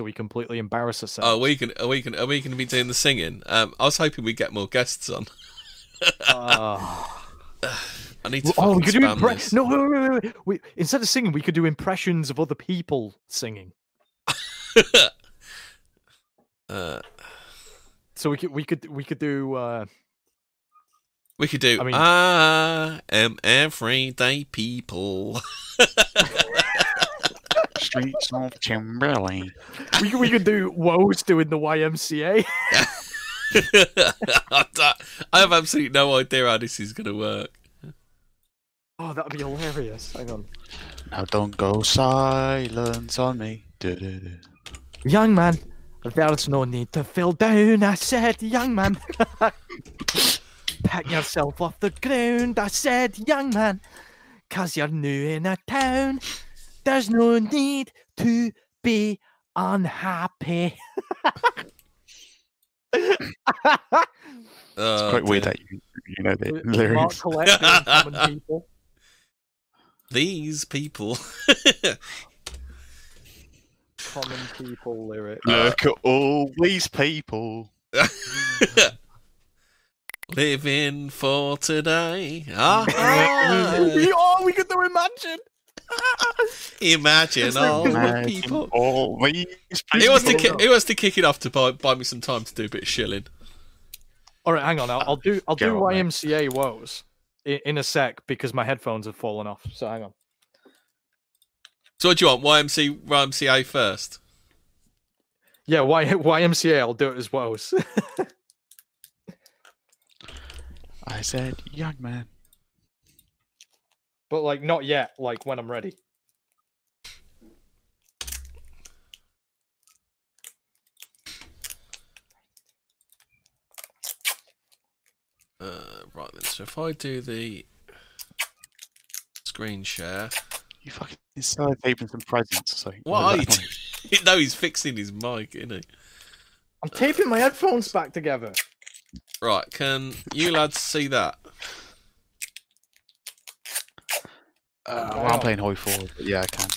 so we completely embarrass ourselves. Oh, are we can are we can are we going to be doing the singing? Um, I was hoping we'd get more guests on. Ah. I need to. oh, we could do impre- no, wait, wait, wait, wait. We, instead of singing, we could do impressions of other people singing. Uh, So we could we could we could do uh, we could do. I mean- I am everyday people. Streets of Timberlane. we could, we could do woes doing the YMCA. I have absolutely no idea how this is going to work. Oh, that'd be hilarious. Hang on. Now don't go silence on me. Du-du-du. Young man, there's no need to feel down. I said, young man. Pack yourself off the ground. I said, young man. Cause you're new in a town. There's no need to be unhappy. It's Oh, quite weird that you, you know the lyrics. Collector and common people. These people. Common people lyric. Look at all these people. Living for today. Ah, oh, we could do imagine. Imagine oh all the Imagine people. all these He wants to people. ki- he wants to kick it off to buy, buy me some time to do a bit of shilling. All right, hang on. I'll, I'll do I'll do Go on, mate. YMCA woes in, in a sec because my headphones have fallen off. So hang on. So what do you want? YMC YMCA first. Yeah, y, YMCA. I'll do it as woes. I said, young man. But like not yet. Like when I'm ready. Uh, right then. So if I do the screen share, You fucking sellotaping some presents. So what what are you? is doing? no, he's fixing his mic, isn't he? I'm taping my headphones back together. Right. Can you lads see that? Uh, well, I'm playing Hoi 4, but yeah, I can.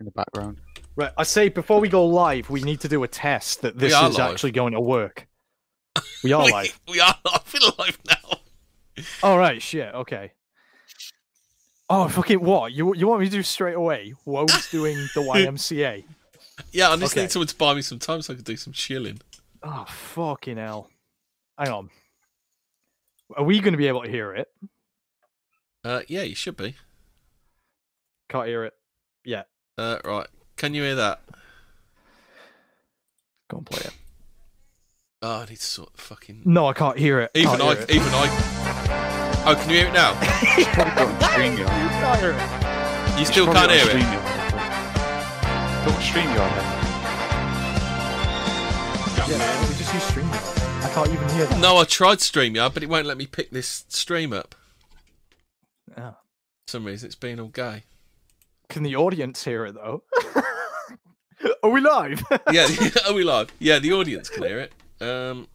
In the background. Right. I say before we go live, we need to do a test that this is live. actually going to work. We are we, live. we are live, live now. All right. Shit. Okay. Oh fucking what? You you want me to do straight away? Woes doing the YMCA. Yeah, I just Okay. need someone to buy me some time so I can do some chilling. Oh fucking hell! Hang on. Are we going to be able to hear it? Uh, yeah, you should be. Can't hear it. Yeah. Uh, right. Can you hear that? Go and play it. Oh, I need to sort of fucking. No, I can't hear it. Even Can't I, hear it. even I. Oh, can you hear it now? Probably got StreamYard. can't hear it. You still can't got hear it. StreamYard. Got StreamYard then. Yeah, we just use streaming. I can't even hear that. No, I tried StreamYard, but it won't let me pick this stream up. Oh. For some reason, it's being all gay. Can the audience hear it though? Are we live? Yeah, are we live? Yeah, the audience can hear it. Um,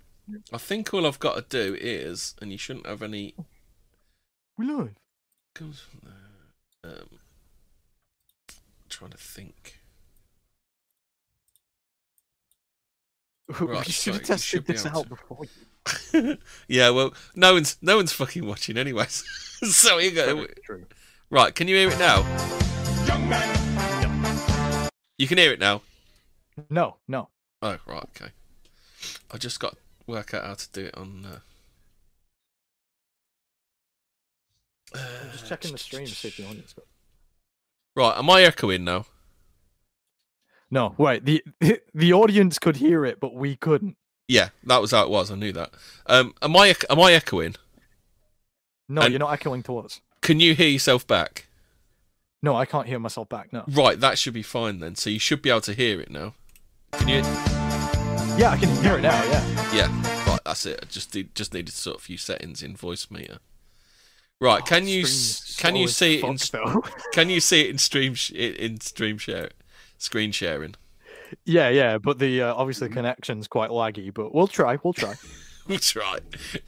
I think all I've got to do is, and you shouldn't have any. we live. Comes from there. Um, trying to think. we Right, should so have tested should this out to- before. yeah, well, no one's no one's fucking watching anyways. so you go. Right, can you hear it now? You can hear it now. No, no. Oh, right, okay. I just got to work out how to do it on. Uh... I'm just checking the stream to see if the audience got. Right, am I echoing now? No, wait. The the audience could hear it, but we couldn't. Yeah, that was how it was. I knew that. Um, am I am I echoing? No, And- you're not echoing to us. Can you hear yourself back? No, I can't hear myself back. No. Right, that should be fine then. So you should be able to hear it now. Can you? Yeah, I can hear it now. Yeah. Yeah, right. That's it. I just did, just needed sort of a few settings in Voicemeeter. Right, can you can you see it in can you see it in stream in stream share screen sharing? yeah, yeah, but the uh, obviously the connection's quite laggy. But we'll try. We'll try. That's try.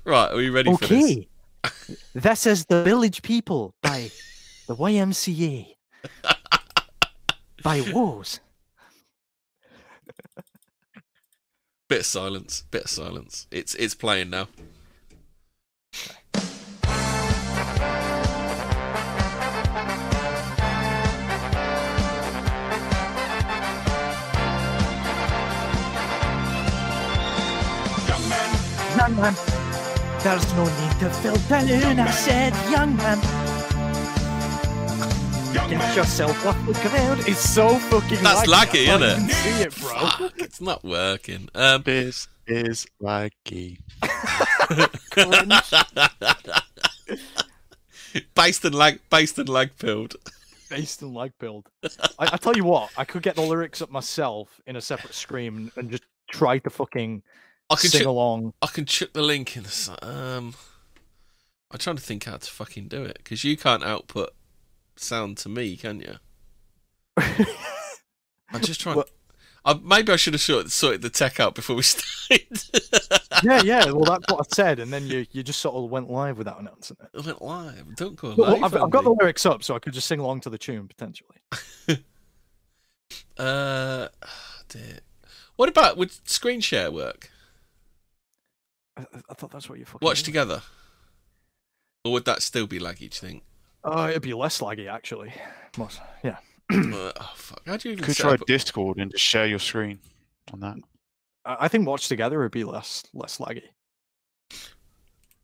Right, are we ready for this? okay. this is the Village People by the YMCA by Woes. Bit of silence. Bit of silence. It's it's playing now. Young man, there's no need to feel down. I said, young man. Get yourself off the ground. It's so fucking That's laggy, I can't isn't it? even See it, bro. Fuck, it's not working. Um, This is laggy. based and lag, based and lag pilled. Based on lag build. I, I tell you what, I could get the lyrics up myself in a separate screen and just try to fucking I can sing chuck, along. I can chuck the link in the. s- Um, I'm trying to think how to fucking do it because you can't output sound to me, can you? I'm just trying. Well- I, maybe I should have sorted, sorted the tech out before we started. yeah, yeah. Well, that's what I said, and then you you just sort of went live without announcing it. I went live. Don't go Well, live. I've, I've got the lyrics up, so I could just sing along to the tune potentially. Uh, dear. What about would screen share work? I, I- I thought that's what you fucking. Watch meant. together, or would that still be laggy? Do you think? Oh, it'd be less laggy actually. Most, yeah. Uh, oh fuck! How do you even Could set try up- Discord and just share your screen on that. I I think watch together would be less less laggy.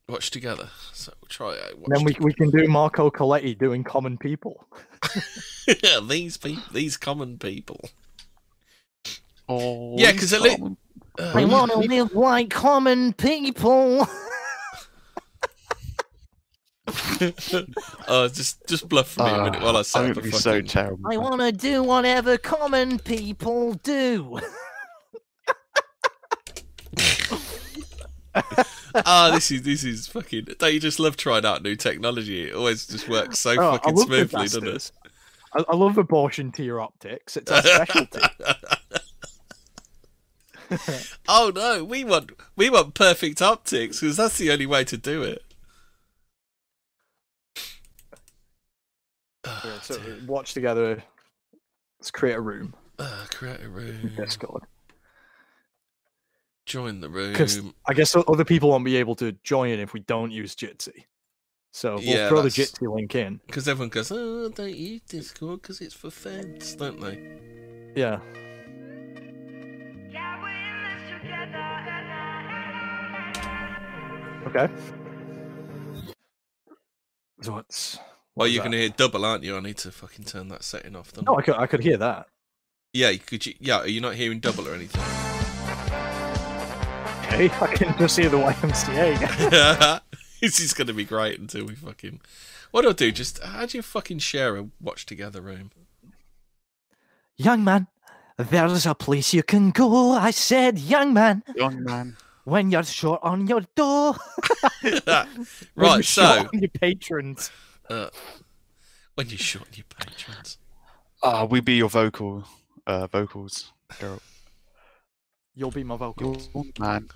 watch together? So we'll try it. And then we we can do Marco Coletti doing common people. Yeah, these people, these common people. Oh, Yeah, 'cause it li- Uh, I want to live like common people. oh, just just bluff for me a minute while I set I'm up a gonna so terrible. I want to do whatever common people do. Ah, this is this is fucking. Don't you just love trying out new technology? It always just works so Oh, fucking smoothly, doesn't it? I, I love abortion to your optics. It's a specialty. oh no, we want we want perfect optics because that's the only way to do it. Ah, so dear. watch together. Let's create a room. Ah, create a room. Discord. Join the room. I guess other people won't be able to join if we don't use Jitsi. So we'll Yeah, throw the Jitsi link in. Because everyone goes, oh, don't use Discord because it's for feds, don't they? Yeah. Okay. So it's. Well, you're going to hear double, aren't you? I need to fucking turn that setting off. Don't No, I? I could, I could hear that. Yeah, could you, yeah, are you not hearing double or anything? Okay, I can just hear the YMCA. this is going to be great until we fucking. What do I do? Just how do you fucking share a watch together room? young man, there's a place you can go. I said, young man, Young man. when you're short on your door. When you're right, short so on your patrons. Uh, when you shorten your patrons, Ah, we be your vocal, uh, vocals. Geralt. You'll be my vocals. Young man.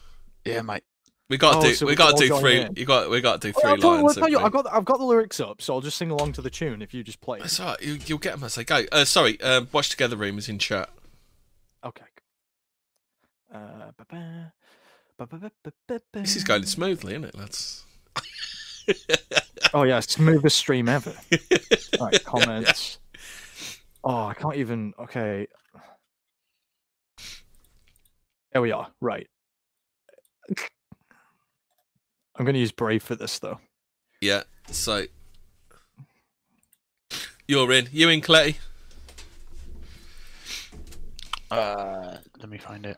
Yeah, mate. we got to Oh, do so we we gotta do three. in. You got we got to do Oh, three I'll tell you, lines. I'll tell you, haven't I've got I've got the lyrics up, so I'll just sing along to the tune if you just play. we? it. That's all right. You, you'll get them as they go. Uh, sorry, um, watch together room is in chat. Okay. Uh, ba-ba, ba-ba-ba-ba-ba-ba. This is going smoothly, isn't it, lads? Oh yeah, smoothest stream ever. Right, comments. Oh, I can't even. Okay. There we are. Right. I'm going to use Brave for this though. Yeah. So you're in. You in, Clay? Uh, let me find it.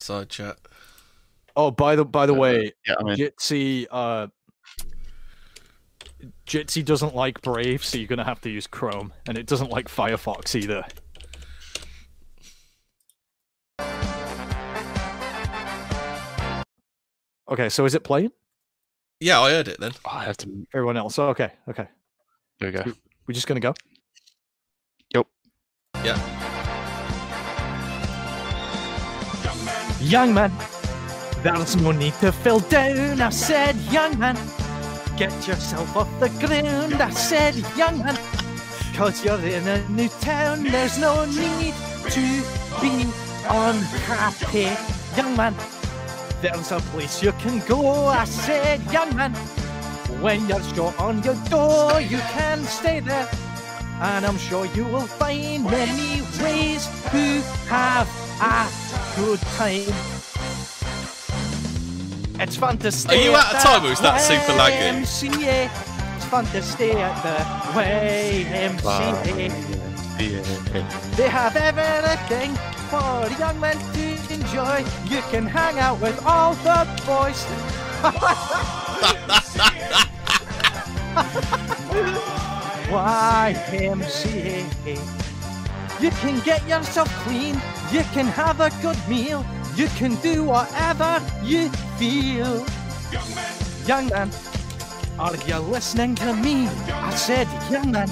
Side chat. Oh, by the by the Uh, way, Yeah, I mean, Jitsi uh Jitsi doesn't like Brave, so you're gonna have to use Chrome, and it doesn't like Firefox either. Okay, so is it playing? Yeah, I heard it then. oh, I have to. Everyone else. Oh, okay, okay. There we go. We're just gonna go. Yep. Yeah. Young man, there's no need to feel down. I said, young man, get yourself off the ground. I said, young man, cause you're in a new town. There's no need to be unhappy, young man. There's a place you can go, I said, young man. When you're shut on your door, you can stay there. And I'm sure you will find many ways to have a good time. It's fun to stay. you out at of time, the or is that super laggy? It's fun to stay at the YMCA. They have everything for young men to enjoy. You can hang out with all the boys. YMCA. You can get yourself clean. You can have a good meal. You can do whatever you feel. Young man, Young man. are you listening to me? I said, young man.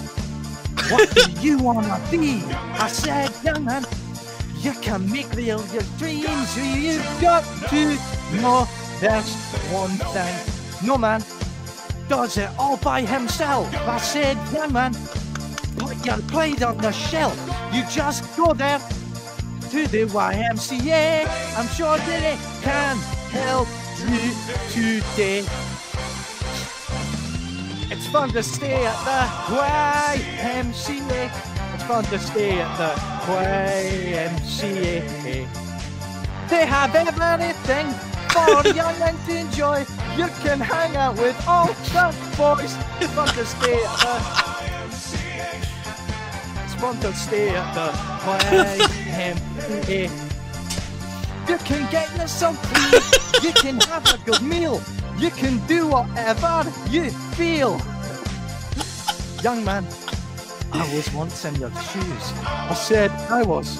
What do you wanna be? I said, young man, you can make real your dreams. You've got to know there's one thing. No man does it all by himself. I said, young man, put your pride on the shelf. You just go there to the YMCA. I'm sure that it can help you today. It's fun to stay at the YMCA. It's fun to stay at the YMCA. They have everything for young men to enjoy. You can hang out with all the boys. It's fun to stay at the. YMCA. It's fun to stay at the YMCA. You can get yourself clean. you can have a good meal. You can do whatever you feel. Young man, I was once in your shoes. I said I was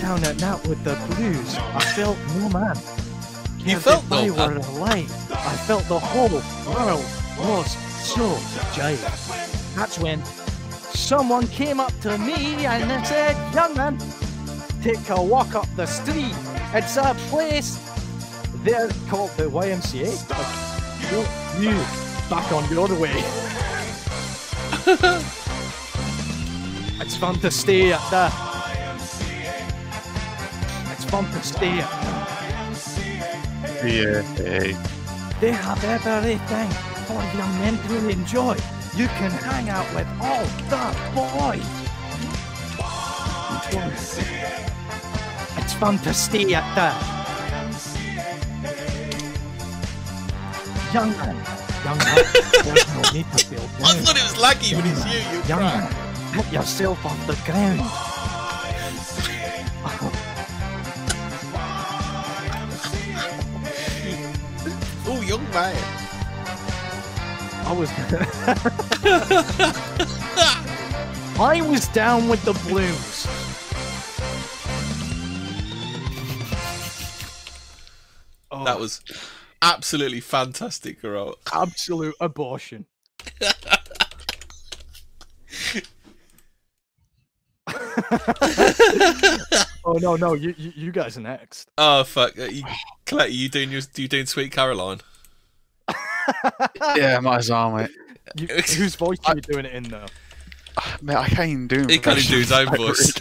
down and out with the blues. I felt no man. You As felt no I man? were alive. I felt the whole world was so jive. That's when someone came up to me and they said, Young man, take a walk up the street. It's a place they're called the YMCA. Like, you, back on your way. it's fun to stay at the. YMCA. It's fun to stay at the. Yeah. They have everything for young men to enjoy. You can hang out with all the boys. It's fun to stay at the young man. Young man, there's no need to feel I thought it was laggy when it's you, you Young crap. man, get yourself off the ground. Oh, young man. I was. I was down with the blues. That was absolutely fantastic, Geralt. absolute abortion. oh no, no, you, you you guys are next. Oh fuck! Uh, You, Colette, you doing your, you doing Sweet Caroline? Yeah, might as well, mate. You, whose voice are you doing it in though? Mate, I can't even do it. He can't even do his own voice.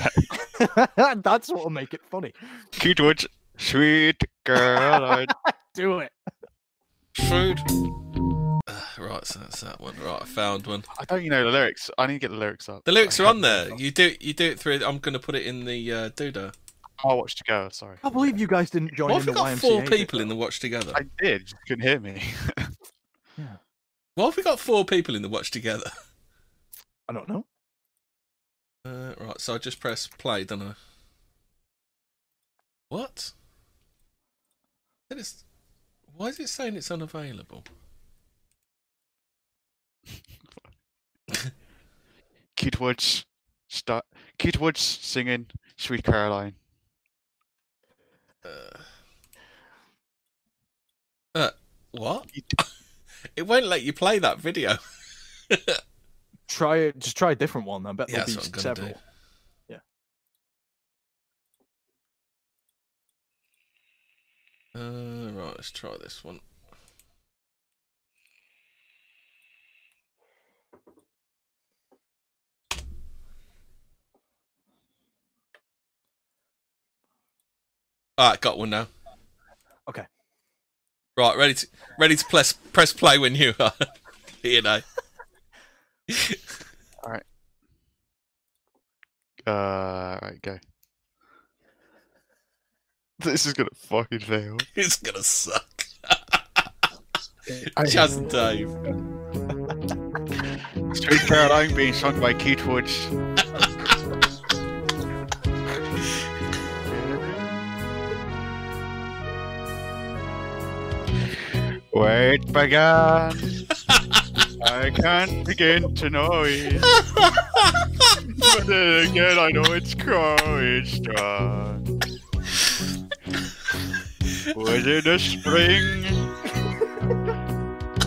That's what'll make it funny. Cute words, sweet girl. I- Do it. Food. Uh, right, so that's that one. Right, I found one. I don't even know the lyrics. I need to get the lyrics up. The lyrics I are on there. remember. You do you do it through. I'm gonna put it in the uh, doodah. I'll watch to go. Sorry. I believe you guys didn't join Why in have the we got YMCA. four bit, people in the watch together? I did. You just couldn't hear me. Yeah. Why have we got four people in the watch together? I don't know. Uh, right, so I just press play, don't I? What? It is. Why is it saying it's unavailable? Keith Woods, start. Keith Woods singing "Sweet Caroline." Uh, uh what? it won't let you play that video. Try it. Just try a different one. I bet Yeah, there'll be what I'm several. do. Yeah. Uh, right, let's try this one. All right, got one now. Okay. Right, ready to ready to press press play when you are. you know. Alright. Uh, right, go. This is gonna fucking fail. It's gonna suck. I- Chas and Dave. Sweet Caroline being sung by Keith Woods. Wait began. I can't begin to know it. but then again, I know it's growing strong. Was it the spring?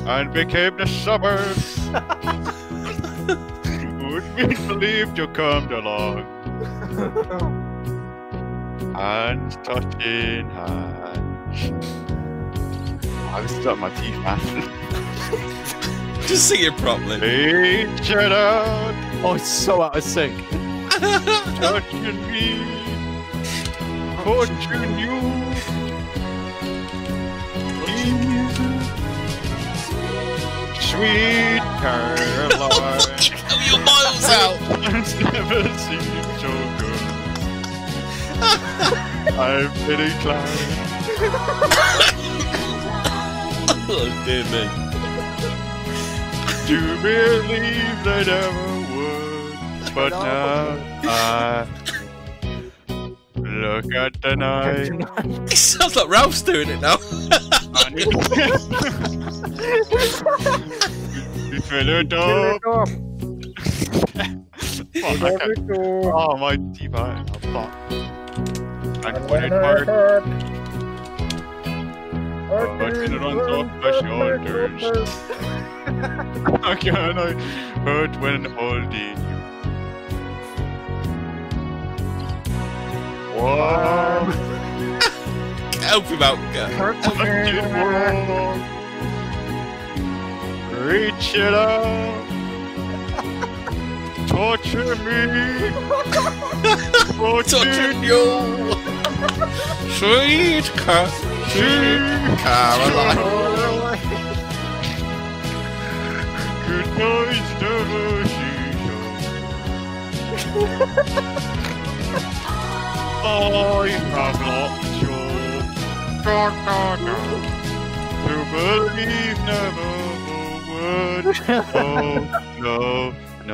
and became the summer. Would be believed you come along. Hands touching hands. I was stuck my teeth, man. Just sing it properly. Reach it out, Oh, it's so out of sync. touching me, touching you. Sweet Caroline. Oh, your miles out. I've never seen you so good. I've been inclined Oh dear me. to believe they never would, but now I look at the night. It sounds like Ralph's doing it now. and You fill it up. Fuck, I can't- Oh, my teeth are oh, fuck. And when it hurts, but it runs off my shoulders. How can I hurt when holding you? Warm, Help him out, Gert. touching warm. Reach it out. Torture me. Torture you. Sweet Car- Sweet Caroline. Good night, never have lost your da, da, da, to believe never would. Oh, no, no.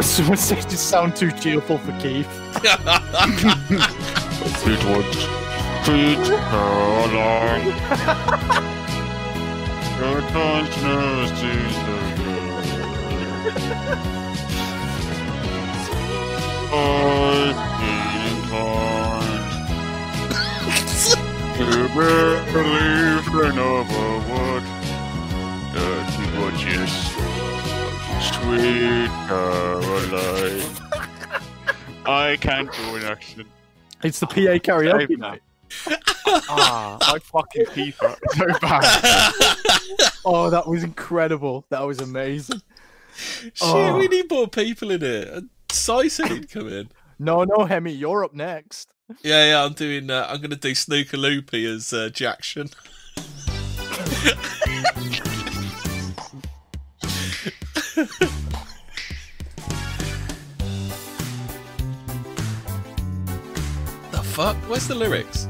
Someone said you sound too cheerful for Keith. It was Sweet Caroline. Your consciousness is the I've been inclined to believe they never would. Dirty uh, gorgeous, sweet Caroline. I can't do an accent. It's the PA karaoke Dave, night. Ah, my fucking teeth hurt so bad. Oh, that was incredible. That was amazing. Shit, Oh. we need more people in here. And Sai said he'd come in. No, no, Hemi, you're up next. Yeah, yeah, I'm doing. Uh, I'm gonna do Snooker Loopy as uh, Jackson. the fuck? Where's the lyrics?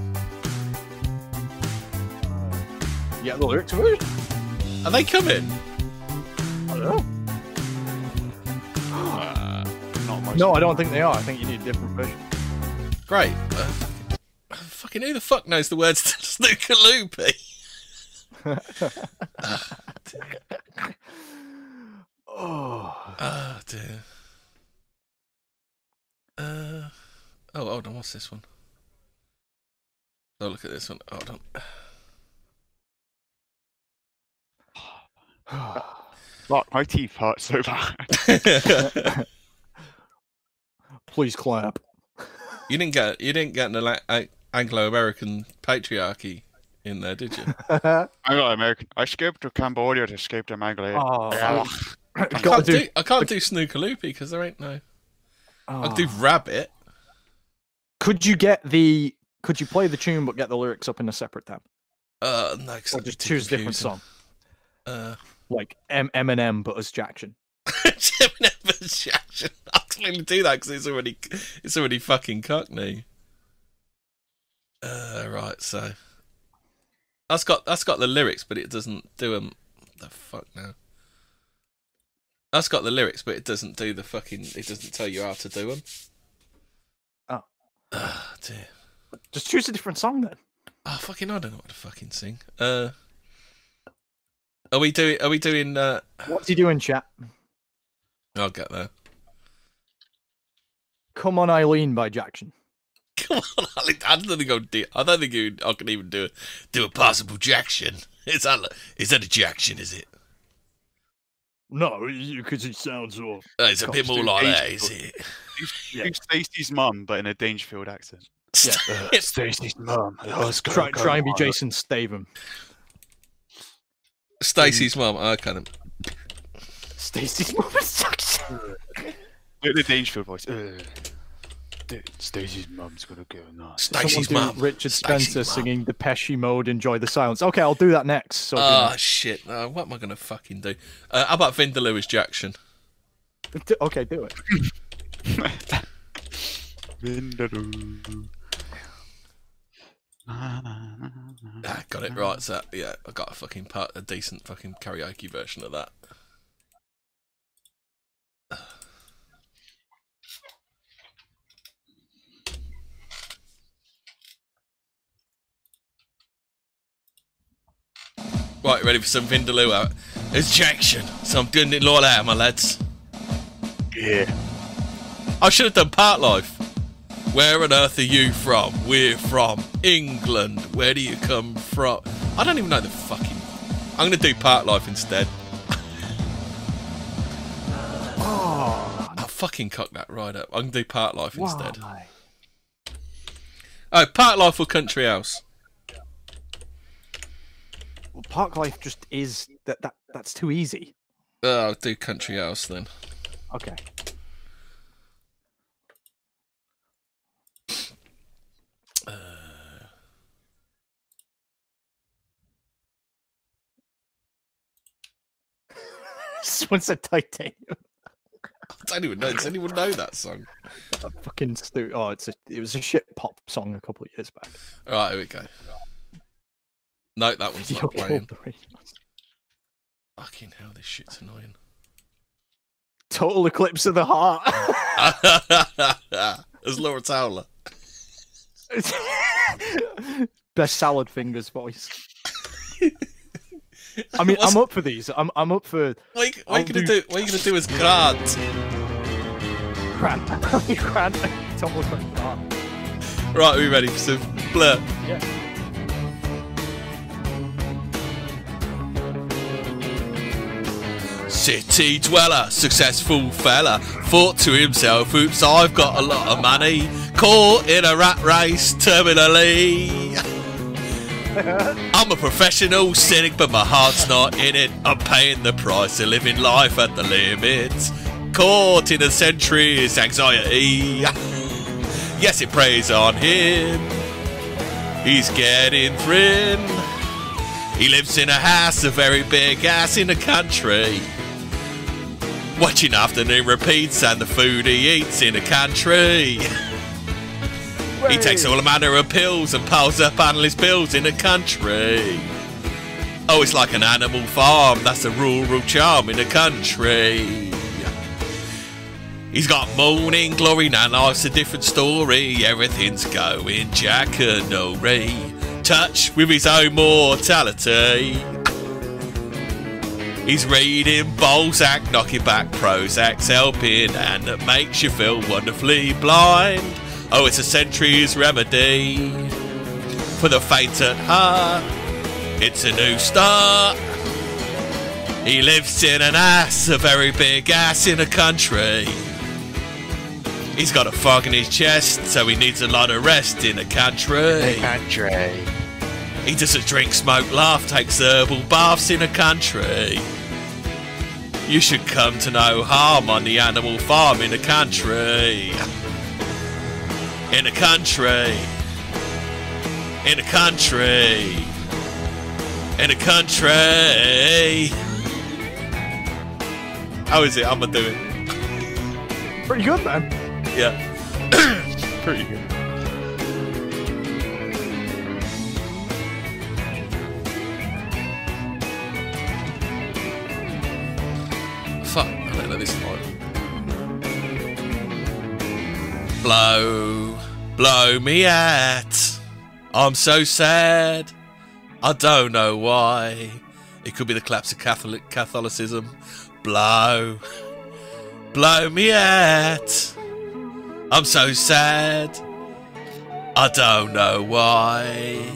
Yeah, the lyrics of it. Are they coming? I don't know. Uh, not much. No, I don't think they are. I think you need a different version. Great. Uh, fucking who the fuck knows the words to Snooker Loopy? Oh, Oh dear. Uh, oh, hold on. What's this one? Oh, look at this one. Hold on. Fuck, my teeth hurt so bad. please clap. you didn't get you didn't get an Ala- Anglo-American patriarchy in there, did you? I got American. I escaped to Cambodia to escape the Mongolian. Oh, Yeah. I can't do, I can't do Snooker Loopy because there ain't no. I can do Ah. Rabbit. Could you get the? Could you play the tune but get the lyrics up in a separate tab, Uh, no, 'cause or just choose a different song, Uh, like M- Eminem but as Jackson? Gemini vs. Jackson. I can only do that because it's already it's already fucking Cockney. Uh, right. So that's got that's got the lyrics, but it doesn't do them. The fuck now. That's got the lyrics, but it doesn't do the fucking. It doesn't tell you how to do them. Oh. Ah, dear. Just choose a different song then. Oh fucking! I don't know what to fucking sing. Uh, are we doing? Are we doing? Uh, What's he doing, chat? I'll get there. Come on, Eileen by Jackson. Come on, Ali. I don't think I'll do. I don't think you, I can even do it. Do a possible Jackson. Is that is that a Jackson? Is it? No, because it sounds all. Uh, it's a bit more like that, is it? Yeah. Do Stacey's mum, but in a Dangerfield accent. It's- Stacey's mum. Try, try and be Jason Statham. Stacey's mum. I can't. Stacey's mum is Jackson. Do the Dangerfield voice. Uh, dude, Stacey's mum's gonna go nuts. Stacey's Someone mum. Richard Stacey's Spencer mum. singing Depeche Mode, Enjoy the Silence. Okay, I'll do that next. So Oh shit! Uh, what am I gonna fucking do? Uh, how about Vindaloo as Jackson? Okay, do it. Vindaloo. Na. Ah, got it ah, right. Ah. So yeah, I got a fucking part, a decent fucking karaoke version of that. Right, ready for some Vindaloo out? It's Jackson, so I'm doing it all out, my lads. Yeah. I should have done Parklife. Where on earth are you from? We're from England. Where do you come from? I don't even know the fucking. I'm gonna do Parklife instead. Oh, I'll fucking cock that right up. I'm gonna do Parklife instead. why? Oh, Parklife or country house? Well, Park Life just is that. That that's too easy. Oh, I'll do country house then. Okay. Someone said titanium. I don't even know. Does anyone know that song? Fucking Oh, it's a, it was a shit pop song a couple of years back. All right, here we go. No, that one's not playing. killed the radio. Fucking hell, this shit's annoying. Total eclipse of the heart. As Laura Towler. Best salad fingers voice. I mean, What's- I'm up for these. I'm I'm up for What are you, what are you gonna do- do? What are you gonna do as Grant? Grant. Grant. Total eclipse of the heart. Right, are we ready for some blur? Yeah. City dweller, successful fella, thought to himself, oops, I've got a lot of money, caught in a rat race terminally. I'm a professional cynic, but my heart's not in it. I'm paying the price of living life at the limit. Caught in a century's anxiety. Yes, it preys on him. He's getting thin. He lives in a house, a very big house in the country. Watching afternoon repeats and the food he eats in the country. He takes all manner of pills and piles up analysts' bills in the country. Oh, it's like an animal farm, that's a rural charm in the country. He's got morning glory, now life's a different story. Everything's going Jackanory. Touch with his own mortality. He's reading Balzac, knocking back Prozac's helping, and it makes you feel wonderfully blind. Oh, it's a century's remedy for the faint at heart. It's a new start. He lives in an ass, a very big ass in a country. He's got a fog in his chest, so he needs a lot of rest in a country. country. He doesn't drink, smoke, laugh, takes herbal baths in a country. You should come to no harm on the animal farm in the country. In the country. In the country. In the country. How is it? I'm gonna do it. Pretty good, man. Yeah. Pretty good. Fuck, I don't know this line. Blow, blow me out. I'm so sad. I don't know why. It could be the collapse of Catholic Catholicism. Blow, blow me out. I'm so sad. I don't know why.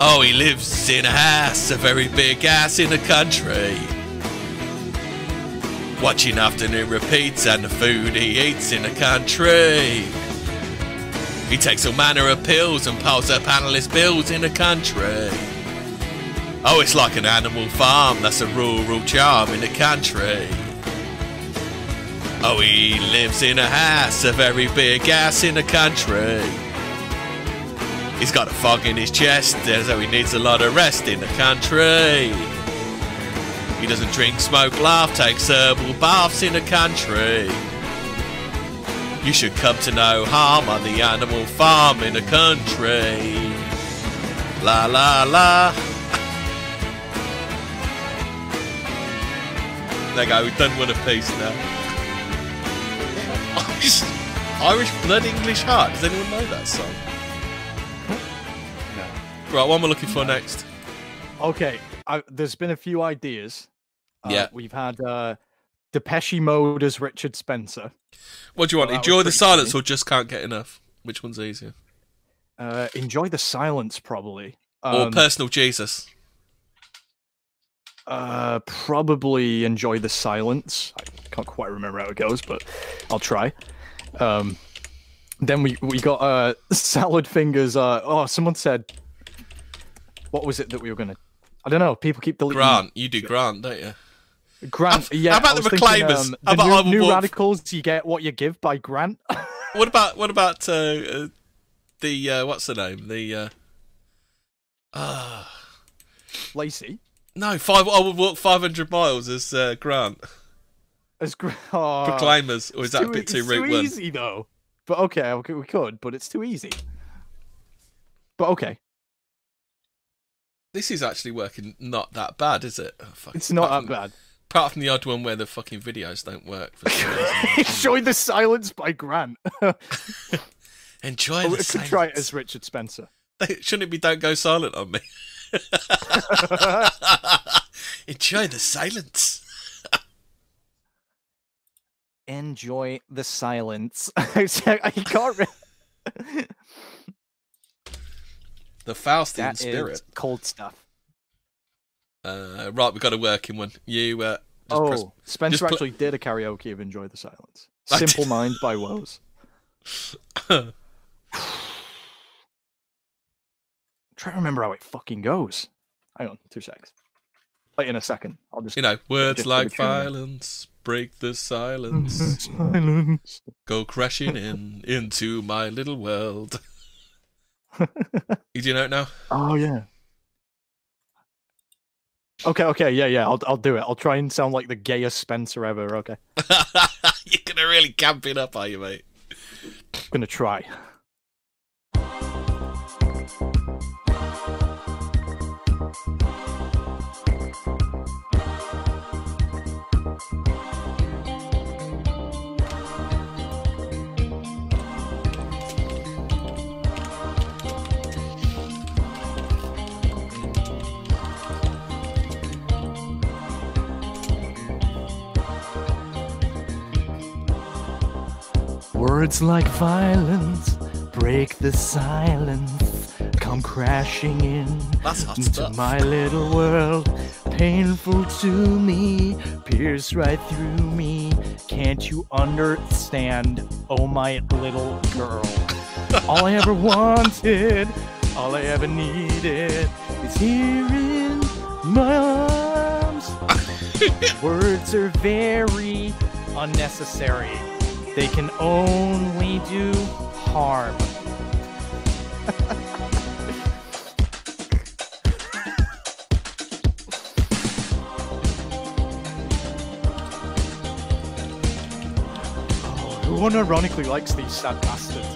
Oh, he lives in a house, a very big house in the country. Watching afternoon repeats and the food he eats in the country. He takes all manner of pills and piles up analyst bills in the country. Oh, it's like an animal farm, that's a rural charm in the country. Oh, he lives in a house, a very big house in the country. He's got a fog in his chest, so he needs a lot of rest in the country. He doesn't drink, smoke, laugh, takes herbal baths in the country. You should come to no harm on the animal farm in the country. La la la. There go, we've done one apiece now. Irish, Irish Blood English Heart. Does anyone know that song? Right, what am I looking for next? Okay, I, there's been a few ideas. Uh, Yeah. we've had uh, Depeche Mode as Richard Spencer. What do you want? Enjoy the silence funny. or just can't get enough? Which one's easier? Uh, enjoy the silence, probably. or Um, personal Jesus? uh, probably enjoy the silence. I can't quite remember how it goes, but I'll try. Um, then we we got uh, salad fingers. Uh, oh, someone said, what was it that we were gonna? I don't know. People keep deleting. Grant, you do Grant, don't you? Grant. How- yeah. how about the thinking, Proclaimers? Um, the about new, new radicals? You get what you give by Grant. What about what about uh, uh, the uh, what's the name? The uh, ah Lacey. no five. I would walk five hundred miles as uh, Grant. As Grant. Oh, Proclaimers, or is that a bit too too one? easy though. But okay, okay, we could, but it's too easy. But okay, This is actually working not that bad, is it? Oh, fuck. it's not that bad. Apart from the odd one where the fucking videos don't work. For. Enjoy the silence by Grant. oh, Enjoy we the could try it as silence. Richard Spencer. Shouldn't it be "Don't go silent on me"? Enjoy the silence. Enjoy the silence. I can't. Re- The Faustian that spirit. is cold stuff. Uh, right, we've got a working one. You uh, just oh, press- Spencer just pl- actually did a karaoke of "Enjoy the Silence." I did. Simple Minds by Woes. Try to remember how it fucking goes. Hang on, two seconds. Wait in a second. I'll just you know, words Just like give it to me. violence break the silence, silence. go crashing in into my little world. you do know it now? Oh yeah. Okay, okay, yeah, yeah. I'll I'll do it. I'll try and sound like the gayest Spencer ever. Okay, You're gonna really camp it up, are you, mate? I'm gonna try. Words like violence break the silence, come crashing in That's hot into stuff. my little world. Painful to me, pierce right through me. Can't you understand? Oh, my little girl. all I ever wanted, all I ever needed is here in my arms. Words are very unnecessary. They can only do harm. Who unironically likes these sad bastards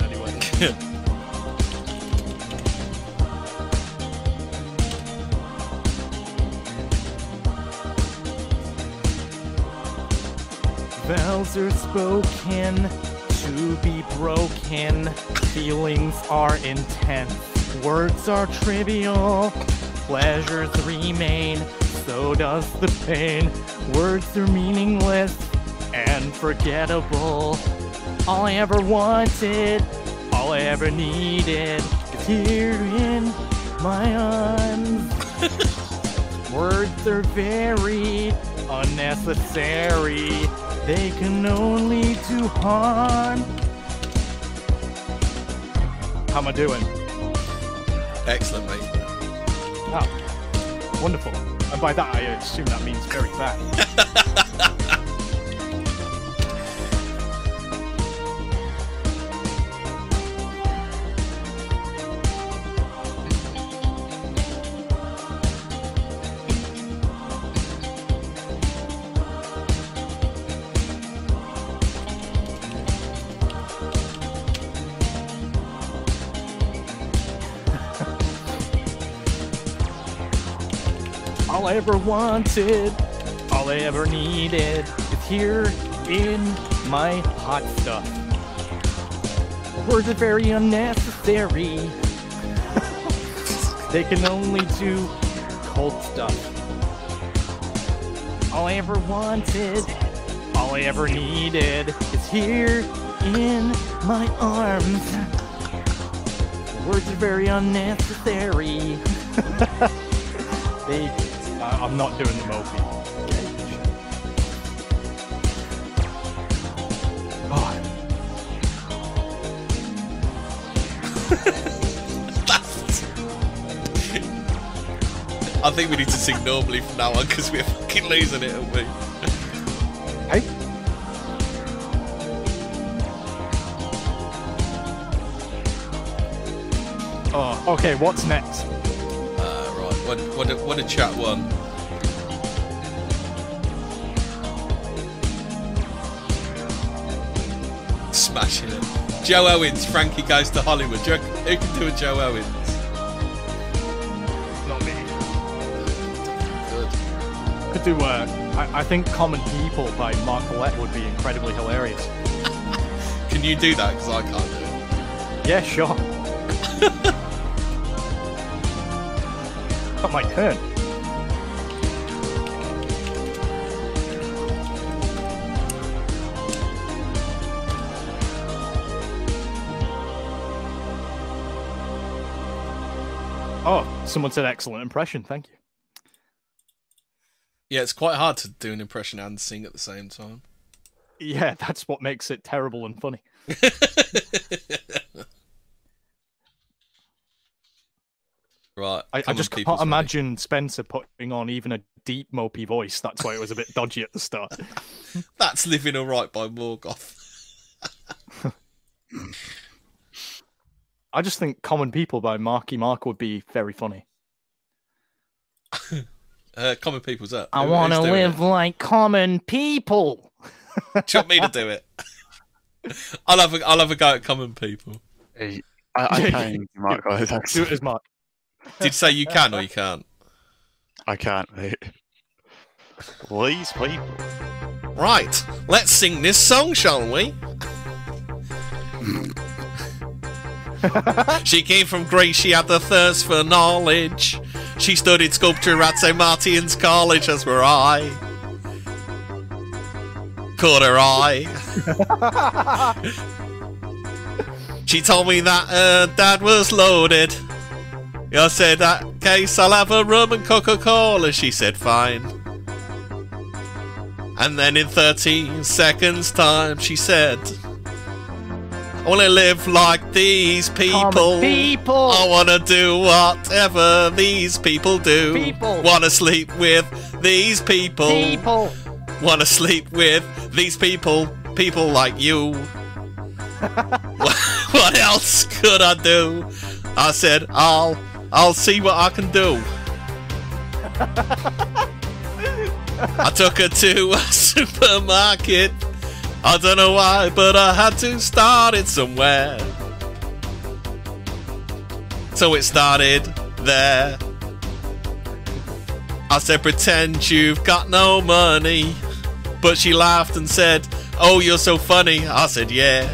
Vows are spoken to be broken. Feelings are intense. Words are trivial. Pleasures remain. So does the pain. Words are meaningless and forgettable. All I ever wanted, all I ever needed is here in my arms. Words are very unnecessary. They can only do harm. How am I doing? Excellent, mate. Oh, wonderful. And by that, I assume that means very bad. ever wanted, all I ever needed is here in my hot stuff. Words are very unnecessary. they can only do cold stuff. All I ever wanted, all I ever needed is here in my arms. Words are very unnecessary. they, I I'm not doing the Moby. Oh, I think we need to sing normally from now on because we're fucking losing it, aren't we? hey. Oh, okay. What's next? What, what, a, what a chat one. Smashing it. Joe Owens, Frankie goes to Hollywood. Who can do a Joe Owens? Not me. Good. Could do. Uh, I, I think "Common People" by Mark Collett would be incredibly hilarious. Can you do that? Because I can't do it. Yeah, sure. My turn. Oh, someone said excellent impression. Thank you. Yeah, it's quite hard to do an impression and sing at the same time. Yeah, that's what makes it terrible and funny. right. I, I just can't money. imagine Spencer putting on even a deep mopey voice. That's why it was a bit dodgy at the start. That's living alright by Morgoth. I just think Common People by Marky Mark would be very funny. Uh, common people's up. I want to who's doing live like common people. it? Do you want me to do it? I'll have a, I'll have a go at common people. Hey, I, I can, Mark. Do it as Mark. Did you say you can or you can't? I can't, mate. Please, people. Right, let's sing this song, shall we? she came from Greece, she had the thirst for knowledge. She studied sculpture at St. Martin's College, as were I. Caught her eye. she told me that her dad was loaded. I said, that case, I'll have a rum and Coca Cola. She said, fine. And then in 13 seconds' time, she said, I want to live like these people. Common people. I want to do whatever these people do. People. Want to sleep with these people. People. Want to sleep with these people. People like you. what else could I do? I said, I'll, I'll see what I can do. I took her to a supermarket. I don't know why, but I had to start it somewhere. So it started there. I said, pretend you've got no money. But she laughed and said, Oh, you're so funny. I said, Yeah.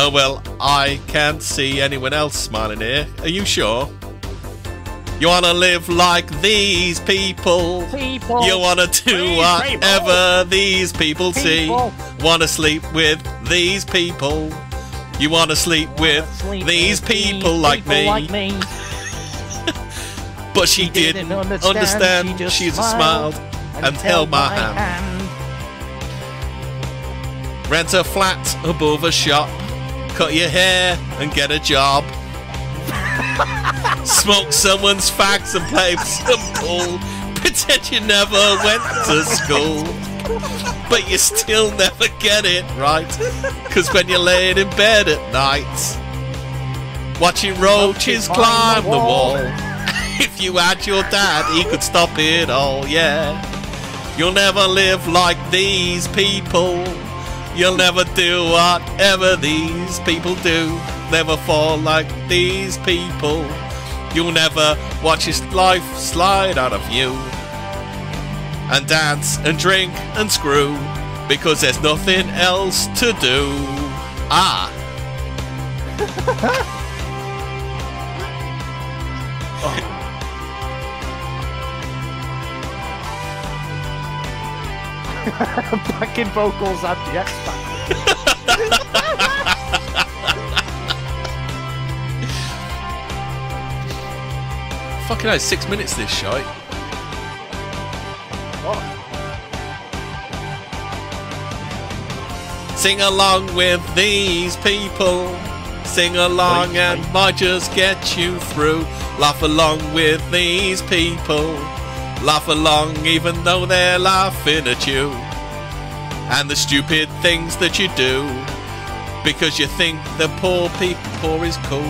Oh, well, I can't see anyone else smiling here. Are you sure? You wanna live like these people? People. You wanna do These whatever these people see? People. Wanna sleep with these people? You wanna sleep with Sleep these with people these like people me? Like me. But she, She didn't, didn't understand. understand. She just smiled, smiled and, held my hand. Rent a flat above a shop. Cut your hair and get a job. Smoke someone's fags and play some pool. Pretend you never went to school. But you still never get it right. Cause when you're laying in bed at night, watching roaches climb the wall. if you had your dad, he could stop it all, yeah. You'll never live like these people. You'll never do whatever these people do. Never fall like these people. You'll never watch his life slide out of you. And dance and drink and screw. Because there's nothing else to do. Ah. Backing vocals at the X. Fucking hell, six minutes this shite. Oh. Sing along with these people. Sing along and just get you through. Laugh along with these people. Laugh along even though they're laughing at you. And the stupid things that you do. Because you think the poor people is cool.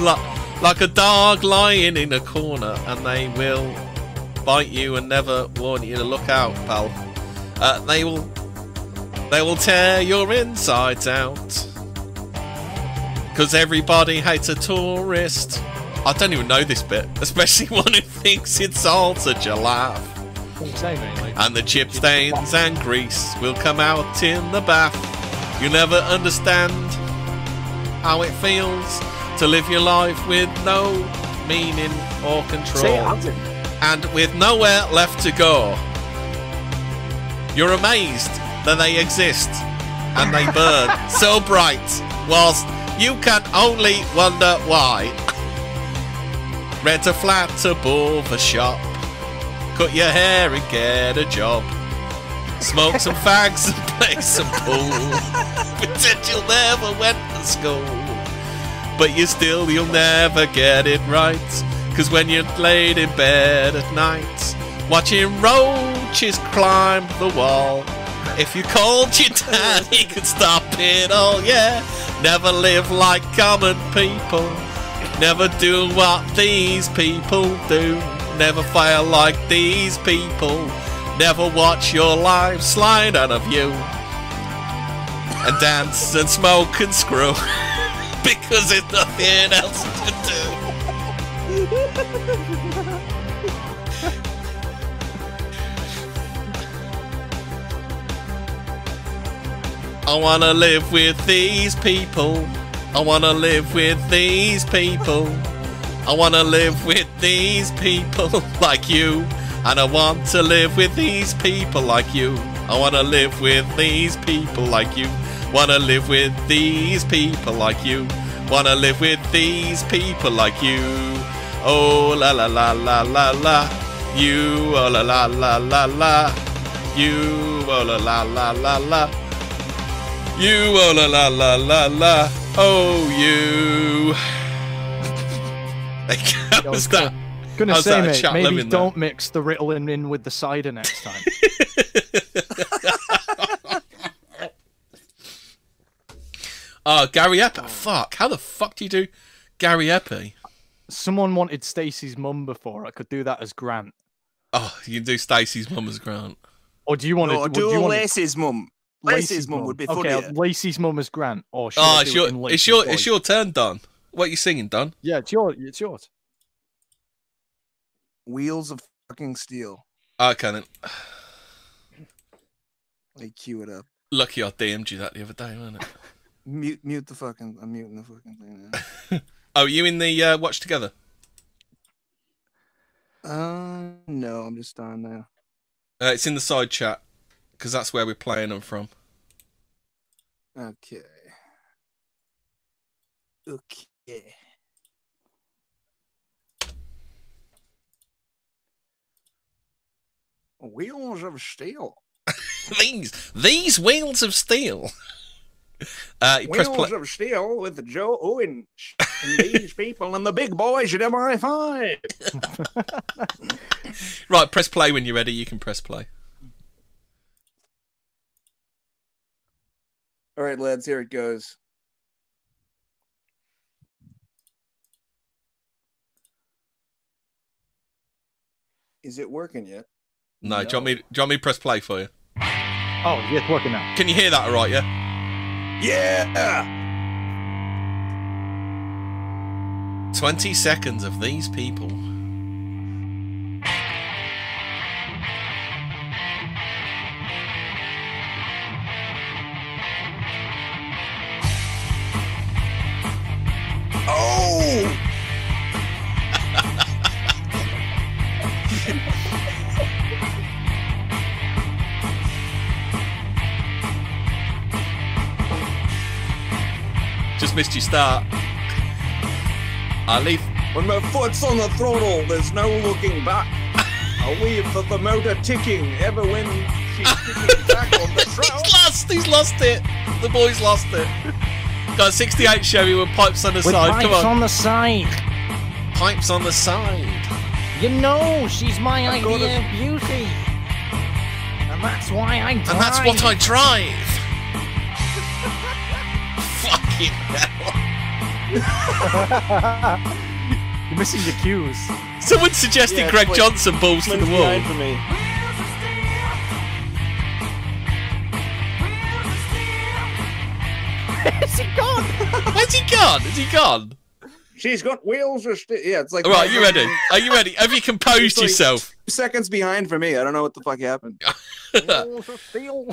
like, like a dog lying in a corner and they will bite you and never warn you to look out, pal. Uh, they will they will tear your insides out. Cause everybody hates a tourist. I don't even know this bit, especially one who thinks it's all such a laugh. And the chip stains and grease will come out in the bath. You never understand how it feels to live your life with no meaning or control Say it, Anton. and with nowhere left to go. You're amazed that they exist and they burn so bright, whilst you can only wonder why. Rent a flat above a shop, cut your hair and get a job, smoke some fags and play some pool. Pretend you'll never went to school, but you still you'll never get it right. Cause when you're laid in bed at night, watching roaches climb the wall. If you called your dad, he could stop it all, yeah. Never live like common people. Never do what these people do. Never fail like these people. Never watch your life slide out of you. And dance and smoke and screw. because there's nothing else to do. I wanna live with these people. I wanna live with these people. I wanna live with these people like you. And I want to live with these people like you. I wanna live with these people like you. Wanna live with these people like you. Wanna live with these people like you. Oh la la la la la la. You oh la la la la la. You oh la la la la la. You oh la la la la la. Oh you. There was was that. gonna How's say, that, a mate, chat maybe don't mix the Ritalin in with the cider next time. Uh, oh, Gary Epi. Fuck. How the fuck do you do Gary Epi? Someone wanted Stacey's mum before. I could do that as Grant. Oh, you can do Stacey's mum as Grant. Or do you want No, to do do you want Lacey's mum. Lacey's mum would be Okay, funnier. Lacey's mum is Grant. Or should Oh, it's do it your, it's your, voice? it's your turn, Don. What are you singing, Don? Yeah, it's your, it's yours. Wheels of fucking steel. Okay, then. They cue it up. Lucky I DM'd you that the other day, wasn't it? Mute, mute the fucking. I'm muting the fucking thing. Now. Oh, you in the uh, watch together? uh, no, I'm just on now. Uh, it's in the side chat because that's where we're playing them from. Okay. Okay. Wheels of steel. these these wheels of steel. Uh, Wheels of steel with Joe Owen and these people and the big boys at MI5. Right, press play when you're ready. You can press play. All right, lads, here it goes. Is it working yet? No, do you want me? Do you want me to press play for you? Oh, yeah, it's working now. Can you hear that? All right, yeah. Yeah. Twenty seconds of these people. Just missed your start. I leave. When my foot's on the throttle, there's no looking back. I leave the motor ticking ever when she's ticking back on the He's lost. He's lost it. The boy's lost it. Got 68 Chevy with pipes on the With side. pipes Come on. on the side. Pipes on the side. You know, she's my I've got idea of beauty. And that's why I drive. And that's what I drive. Fucking hell. You're missing your cues. Someone suggested Yeah, Greg wait. Johnson balls to the wall. For me. Is he gone? Where's he gone? Is he gone? She's got wheels or st- yeah, it's like All right, you ready? Are you ready? Have you composed like- yourself? seconds behind for me. I don't know what the fuck happened. Wheels of steel.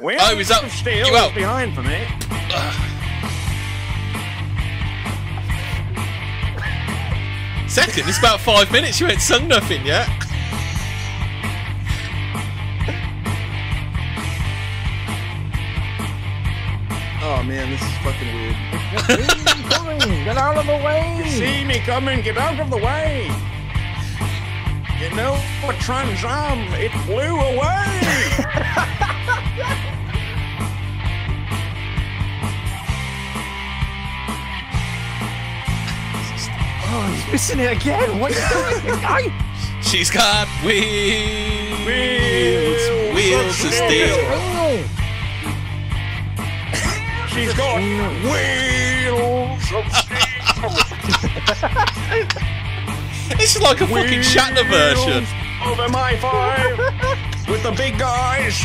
Wheels Oh, is that- of steel you out? is behind for me. Second, it's about five minutes. You ain't sung nothing yet. Oh man, this is fucking weird. Get out of the way. See me coming, get out of the way. You know what Trans Am? It flew away. Oh, he's missing it again. What are you doing, guy? She's got wheels, Wheels wheels of of steel. She's got wheels of steel. This is like a fucking Shatner version. Of MI5 with the big guys.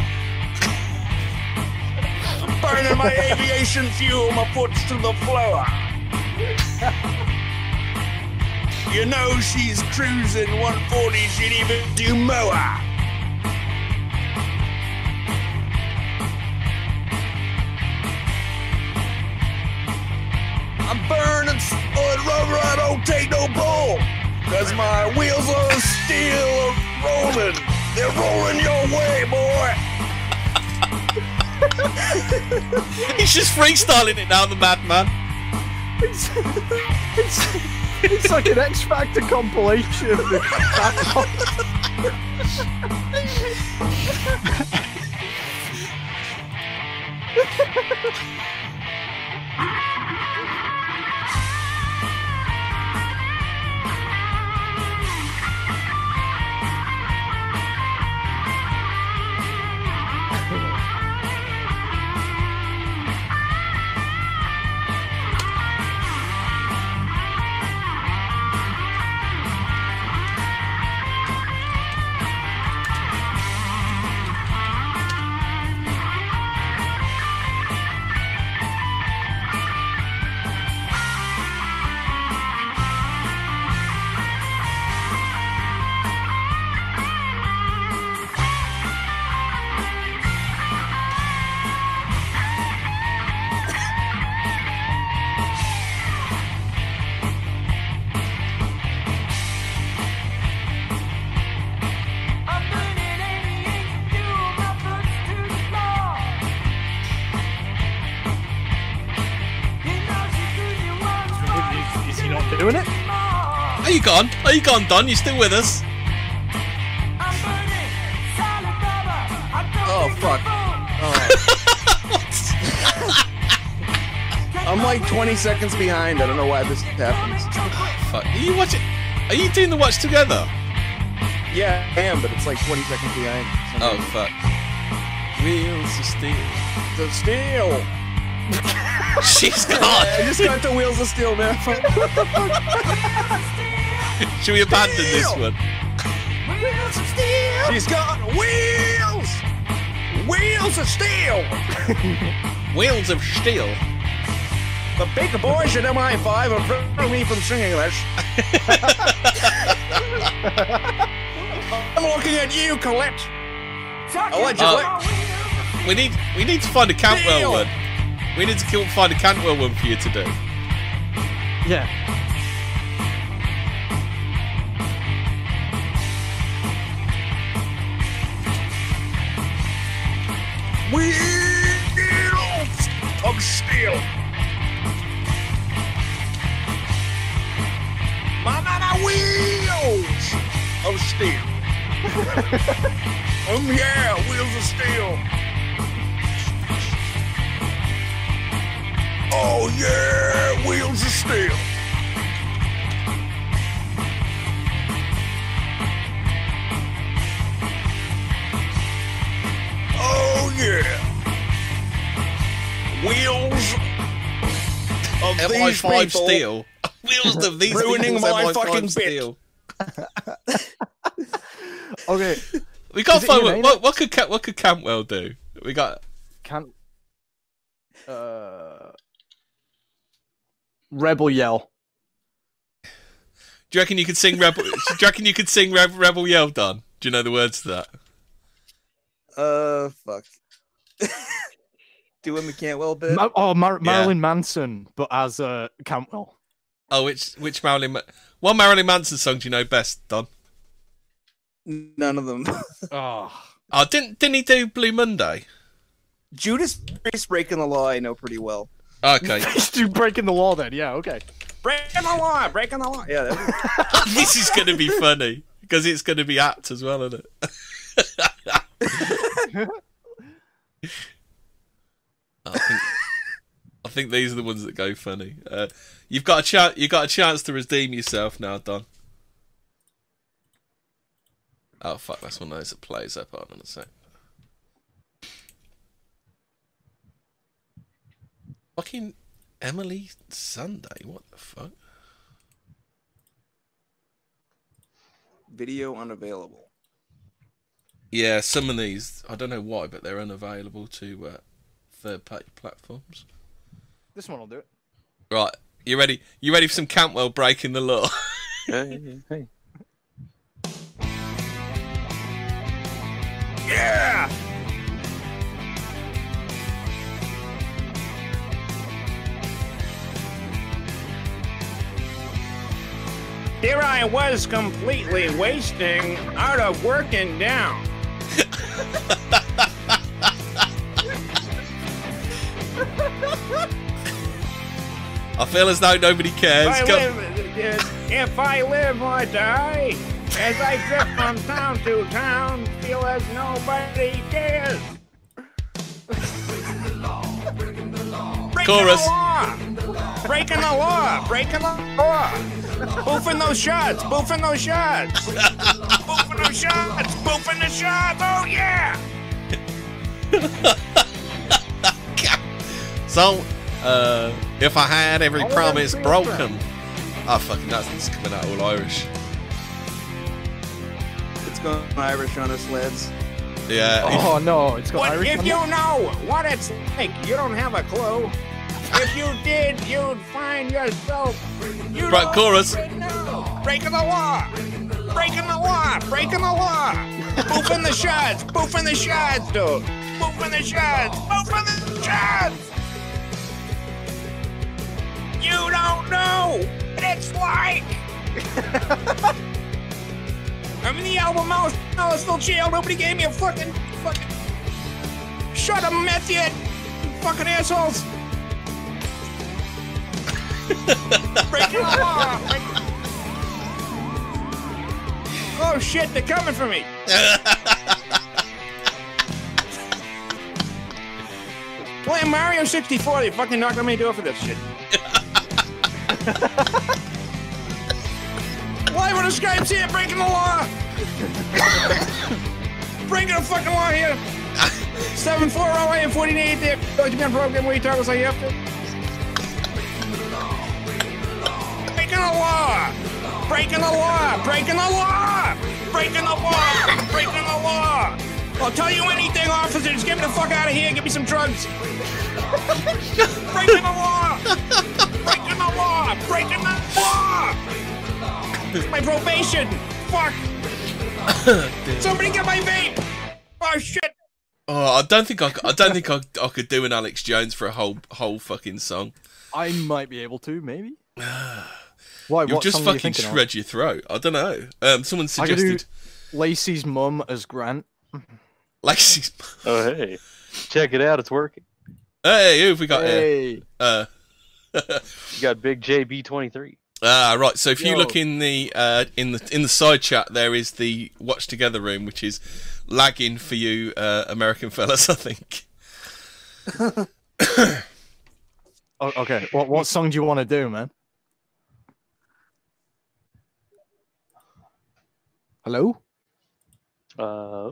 I'm burning my aviation fuel, my foot's to the floor. You know she's cruising 140, she'd even do moa. I'm burning solid rubber, I don't take no bull. Cause my wheels of steel are rolling. They're rolling your way, boy. He's just freestyling it now, the madman. it's, like an X Factor compilation Are you gone, Don? You still with us? Oh fuck. Oh. I'm like 20 seconds behind. I don't know why this happens. Fuck. Are you watching? Are you doing the watch together? Yeah, I am, but it's like 20 seconds behind. Oh fuck. Wheels of steel. The steel. She's gone. I just got the wheels of steel, man. Should we abandon this one? Wheels of Steel. one? She's got wheels. Wheels of steel. Wheels of steel. The big boys at MI5 have prevented me from singing this. I'm looking at you, Collett. Allegedly. Uh, we need we need to find a Cantwell Steel. one. We need to kill, find a Cantwell one for you to do. Yeah. My, my, my wheels of steel. um, yeah, wheels of steel. Oh, yeah, wheels of steel. Oh, yeah. Wheels of these MI5 people. steel. Wheels of these Ruining my MI5 fucking bit. steel. Okay. We got Is it find what, what, what could Ca- what could Cantwell do? We got Can't. Uh. Rebel yell. Do you reckon you could sing Rebel? do you reckon you could sing Re- Rebel Yell? Don? Do you know the words to that? Uh, fuck. Doing the Cantwell bit. Ma- oh, Mar- Yeah. Marilyn Manson, but as uh, Cantwell. Oh, which which Marilyn? Ma- what Marilyn Manson song do you know best, Don? None of them. Oh. Oh, didn't didn't he do Blue Monday? Judas Priest breaking the law, I know pretty well. Okay, you breaking the law then? Yeah. Okay. Breaking the law, breaking the law. Yeah, that this is going to be funny because it's going to be apt as well, isn't it? I think, I think these are the ones that go funny. Uh, you've got a chance. You've got a chance to redeem yourself now, Don. Oh fuck! That's one of those that plays up on a sec. Fucking Emily Sunday. What the fuck? video unavailable. Yeah, some of these I don't know why, but they're unavailable to uh, third-party platforms. This one will do it. Right, you ready? You ready for some Cantwell breaking the law? Hey. Yeah! Here I was completely wasting out of working down. I feel as though nobody cares. If I live, if I live or die, as I drift from town to town, feel as nobody cares. Breaking Chorus. the law. Breaking the law. Breaking the law. Boofing those shots. Boofing those shots. Boofing those shots. Boofing the shots. Oh yeah. So, uh, if I had every All promise them broken. Oh, fucking, that's, that's coming out all Irish. It's going Irish on us, lads. Yeah. Oh no, it's going got What Irish. if on you it? know what it's like? You don't have a clue. If you did, you'd find yourself. You Right, don't chorus. even know. Breaking the law. Breaking the law. Breaking the law. Boofing the shots. Boofing the shots, dude. Boofing the shots. Boofing the shots. You don't know what it's like. I'm in the album Mouse. I was still jail. Nobody gave me a fucking fucking. Shut up, meth yet, fucking assholes. Breaking the law. Break- Oh shit, they're coming for me. Playing Mario 64, they fucking knocked on my door for this shit. Why would the Skype's here breaking the law? breaking the fucking law here. 740 and 48 there. Don't you been program where you talk like you have to? Breaking the law! Breaking the law! Breaking the law! Breaking the law! Breaking the law! I'll tell you anything, officer. Just get me the fuck out of here give me some drugs. Breaking the law! Breaking the law! Breaking the law! My probation! Fuck! Somebody get my vape! Oh shit! Oh, I don't think I, c- I don't think I, I could do an Alex Jones for a whole whole fucking song. I might be able to, maybe. Why? You'll just song are you fucking thinking of? shred your throat. I don't know. Um, someone I could do suggested Lacey's mum as Grant. Lacey's. Oh hey, check it out, it's working. Hey, who have we got here? Uh, You got Big JB twenty three. ah, right. So if you look in the uh, in the in the side chat, there is the watch together room, which is lagging for you, uh, American fellas. I think. oh, okay. What what song do you want to do, man? Hello. Uh,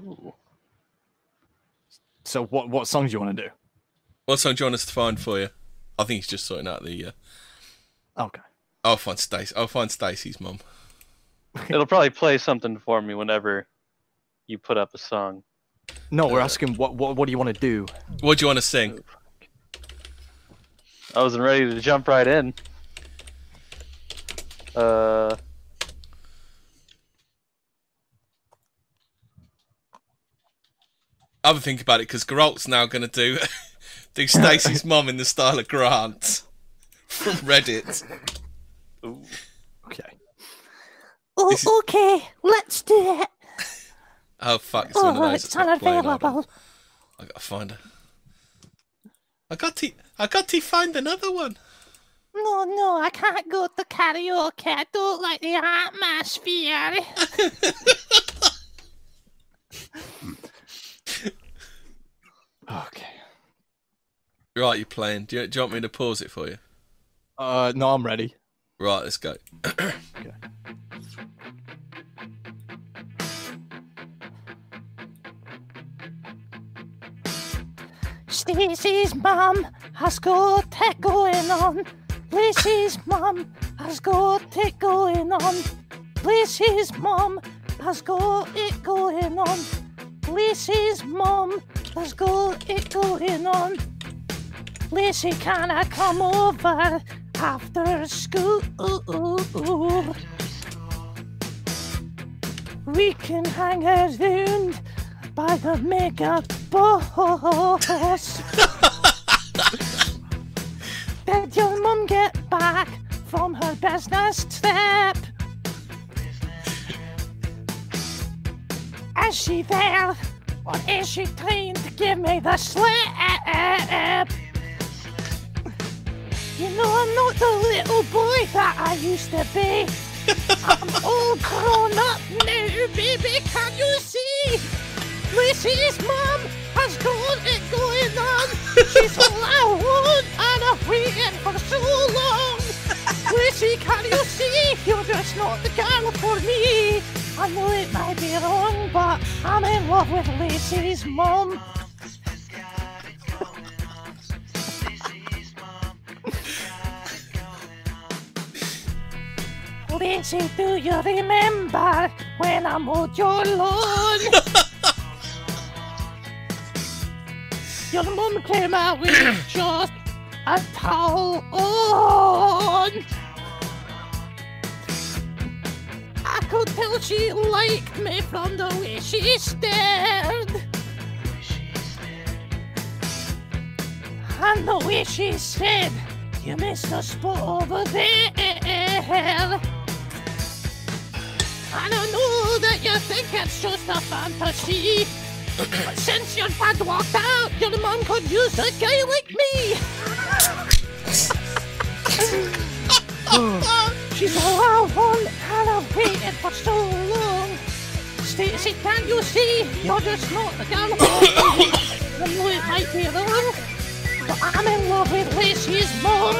So what what song do you want to do? What song do you want us to find for you? I think he's just sorting out the. Uh, Okay. I'll find Stacy. I'll find Stacy's mum. it'll probably play something for me whenever you put up a song. No, we're asking what what what do you want to do? What do you want to sing? I wasn't ready to jump right in. Uh, Have a think about it because Geralt's now going to do do Stacy's mum in the style of Grant from Reddit. Okay. Oh, is- okay, let's do it. Oh fuck! It's one of Oh, those. it's that's not playing. Hold on. unavailable. I gotta find her. I got to. I got to find another one. No, no, I can't go to karaoke. I don't like the atmosphere. Okay. Right, you're playing. Do you, do you want me to pause it for you? Uh, no, I'm ready. Right, let's go. Okay. Stacey's mum has got it going on. Lacey's mum has got it going on. Lacey's mum has got it going on. Lacey's mum has got it going on. Lacey, can I come over after school? We can hang around by the mega boss. Did your mum get back from her business trip? Is she there? Or is she trying to give me the slip? You know, I'm not the little boy that I used to be. I'm all grown up now, baby. Can you see? Lucy's mum has got it going on. She's all I want, and I've waited for so long. Lucy, can you see? You're just not the girl for me. I know it might be wrong, but I'm in love with Lucy's mum. Lacey, do you remember when I mowed your lawn? your mum came out with just a towel on. I could tell she liked me from the way she stared. And the way she said, You missed a spot over there. I know that you think it's just a fantasy. but since your dad walked out, your mom could use a guy like me. She's all I want, and I've waited for so long. Stacy, can you see? You're just not the girl. I know it might be wrong, but I'm in love with Lacey's mom.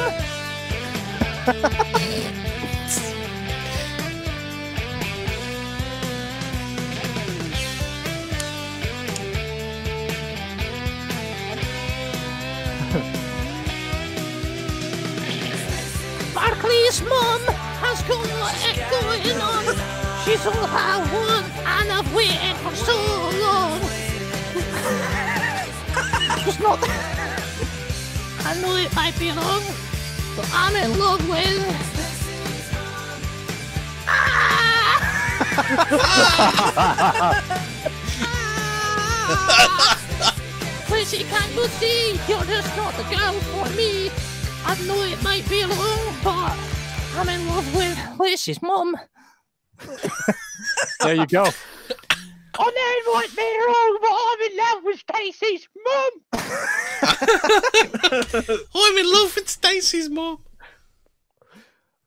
Barclay's mom has got going on. She's all I want, and I've waited for so long. It's not. I know it might be wrong, but I'm in love with. Lizzie, can't you see? You're just not the girl for me. I know it might be wrong, but I'm in love with Lizzie's mum. There you go. I know it might be wrong, but I'm in love with Stacey's mum. I'm in love with Stacey's mom.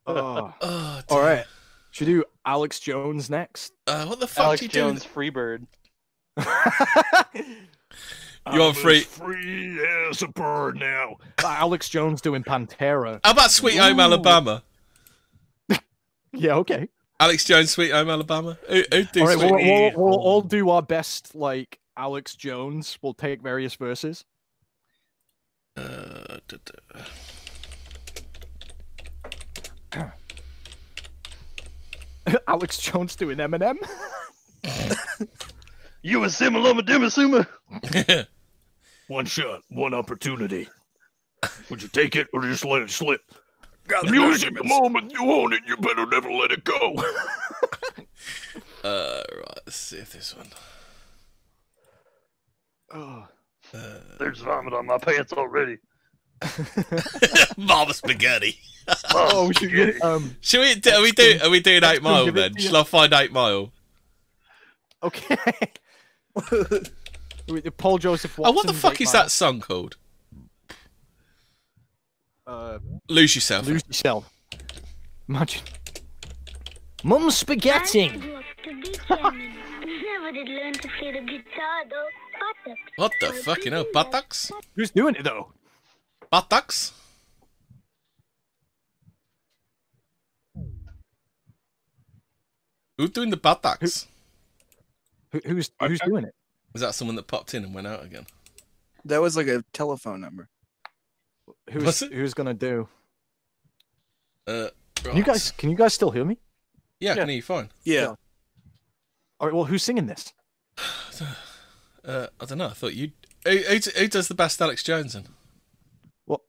Oh. Oh, All right. Should we do Alex Jones next? Uh, what the fuck Alex do you Jones, do? Freebird. You on free? free as a bird now. Alex Jones doing Pantera. How about Sweet Home Ooh. Alabama? Yeah, okay. Alex Jones, Sweet Home Alabama. Who, who do All right, we'll, we'll, we'll all do our best, like Alex Jones. We'll take various verses. Uh, duh, duh. Alex Jones doing Eminem. You a simulama dimasuma? One shot, one opportunity. Would you take it or just let it slip? Music, the moment you own it, you better never let it go. uh, right. Let's see if this one. Oh. There's vomit on my pants already. Mama spaghetti. Oh, we should get, um. Should we? Do, are we do? Are we doing Eight Mile give then? to. Shall I find Eight Mile? Okay. Wait, Paul Joseph Oh, what the fuck is Mile. that song called? Uh, Lose yourself. lose yourself. Imagine. Mum spaghetti. grew up to be German. Never did learn to play the guitar though. But What the fuck? You know, buttocks. Who's doing it though? Buttocks. Who's doing the buttocks? Who, who's who's doing it? Was that someone that popped in and went out again? That was like a telephone number. Who's Was who's gonna do? Uh, Can you guys can you guys still hear me? Yeah, I can hear you fine. Yeah. All right. Well, who's singing this? Uh, I don't know. I thought you. Who, who, who does the best Alex Jones in? Well,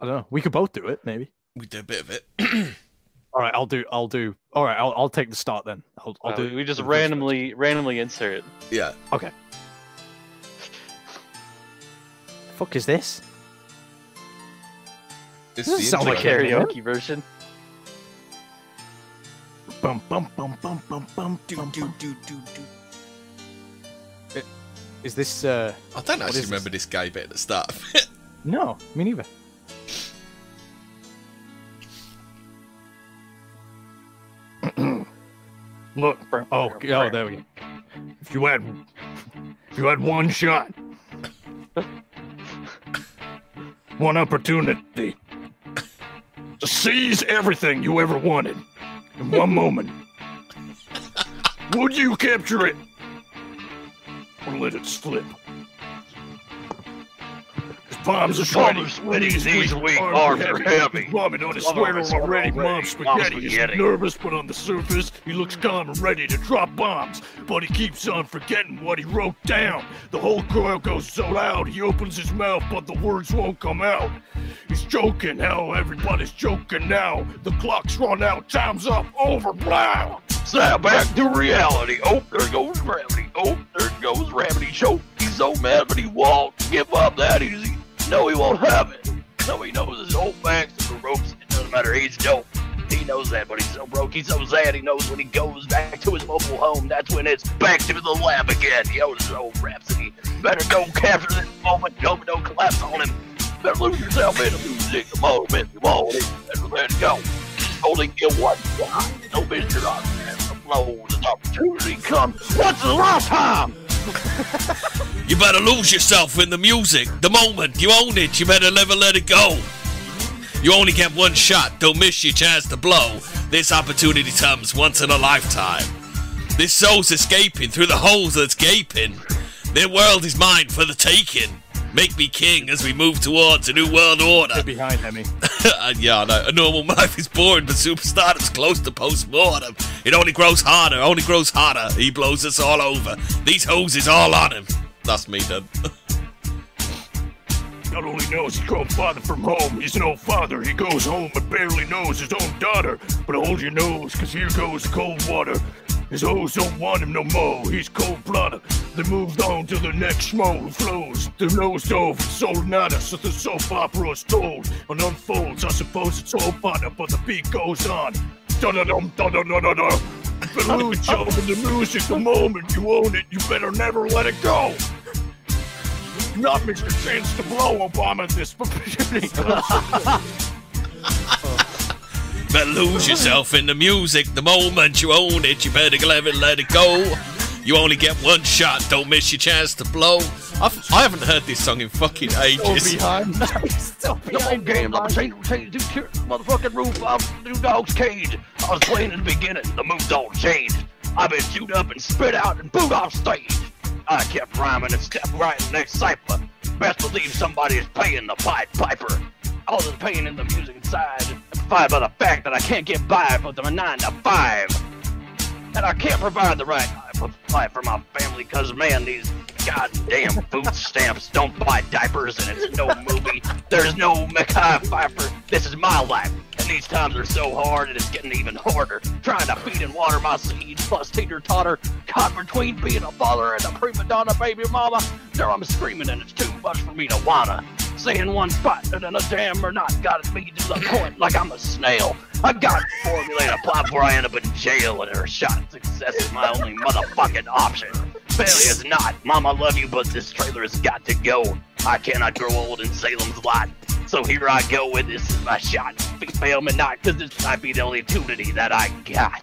I don't know. We could both do it, maybe. We do a bit of it. All right. I'll do. I'll do. All right. I'll I'll take the start then. I'll I'll Uh, do. we just the first randomly randomly insert. yeah. one. Okay. Fuck is this? It's Doesn't the like Eminem. Karaoke version. Bum bum bum bum bum bum. Do bum, do bum. do do do. Is this? uh I don't actually remember this gay bit at the start of it. No, me neither. Look, Oh, oh, there we go. if you had, if you had one shot, one opportunity to seize everything you ever wanted in one moment, would you capture it or let it slip? Palms are sweaty. sweaty, knees weak, arms are heavy. He's vomit on his sweater already. Mom spaghetti. Spaghetti. nervous, but on the surface, he looks calm and ready to drop bombs. But he keeps on forgetting what he wrote down. The whole crowd goes so loud, he opens his mouth, but the words won't come out. He's joking, hell, everybody's joking now. The clock's run out, time's up, over, blah. Snap back to reality. Oh, there goes gravity. Oh, there goes gravity. Choke. He's so mad, but he won't give up that easy. No, he won't have it. No, he knows his old facts and the ropes. It doesn't matter. He's dope. He knows that, but he's so broke. He's so sad. He knows when he goes back to his mobile home. That's when it's back to the lab again. Yo, this is old Rhapsody. Better go capture this moment. It don't collapse on him. Better lose yourself in the music the moment you want it. Better let it go. Only get one shot. No. Rock. And the flow. This opportunity comes once in a lifetime. You better lose yourself in the music. The moment you own it, you better never let it go. You only get one shot, don't miss your chance to blow. This opportunity comes once in a lifetime. This soul's escaping through the holes that's gaping. Their world is mine for the taking. Make me king as we move towards a new world order. Get behind Hemi. Yeah, I know. A normal life is boring, but superstardom's close to post-mortem. It only grows harder, only grows hotter. He blows us all over. These hoses all on him. That's me done. Not only knows he's grown father from home, he's no father. He goes home and barely knows his own daughter. But hold your nose, cause here goes cold water. His hoes don't want him no more, he's cold blooded. They moved on to the next schmo who flows. The nose dove and sold nada, so the soap opera is told and unfolds. I suppose it's all fun, but the beat goes on. Da da da da da. The lose job in the music, the moment you own it, you better never let it go. Not miss chance to blow Obama this opportunity. Better lose yourself in the music. The moment you own it, you better let it, let it go. You only get one shot, don't miss your chance to blow. I've, I haven't heard this song in fucking ages. No game, I'm changing, changing, changing, motherfucking roof of the new dog's cage. I was playing in the beginning, the moves all changed. I've been chewed up and spit out and booed off stage. I kept rhyming and stepped right in next cipher. Best believe somebody is paying the Pied Piper. All the pain in the music inside, amplified by the fact that I can't get by for the nine to five. And I can't provide the right life for my family, cause man, these goddamn food stamps don't buy diapers and it's no movie. There's no Mekhi Phifer. This is my life. And these times are so hard and it's getting even harder. Trying to feed and water my seeds, plus teeter totter. Caught between being a father and a prima donna baby mama. Now I'm screaming and it's too much for me to wanna. Saying one spot and then a damn or not Gotta me to the point like I'm a snail. I got to formulate a plot before I end up in jail and a shot success is my only motherfucking option. Failure is not. Mama, love you, but this trailer has got to go. I cannot grow old in Salem's lot. So here I go, and this is my shot. Fail me not, cause this might be the only opportunity that I got.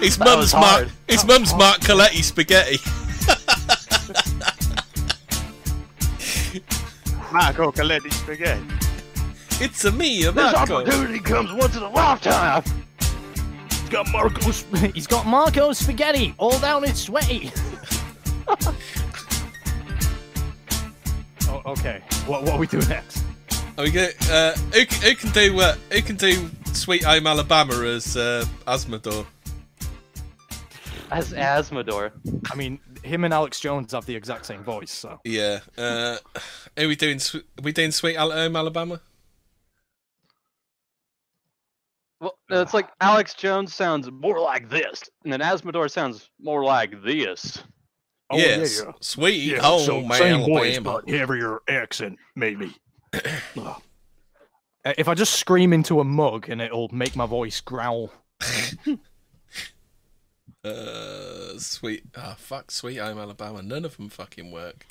His That mum's Mark. hard. His mum's Mark Coletti spaghetti. Marco Coletti spaghetti. It's a me, a This Marco. opportunity comes once in a lifetime. He's got Marcos. He's got Marco spaghetti all down his sweaty. Oh, okay. What, what we do next? Are we get, uh, who, who can do uh, who can do Sweet Home Alabama as uh, Asmodor? As Asmodor. I mean, him and Alex Jones have the exact same voice, so. Yeah. Uh, are we doing? Sw- Are we doing Sweet Al- Home Alabama? Well, no, it's like Alex Jones sounds more like this, and then Asmodor sounds more like this. Oh, yes. yeah. Sweet Yeah, Home so same voice, but heavier accent, maybe. Uh, If I just scream into a mug and it'll make my voice growl. Uh, sweet. Ah, fuck. Sweet Home Alabama. None of them fucking work.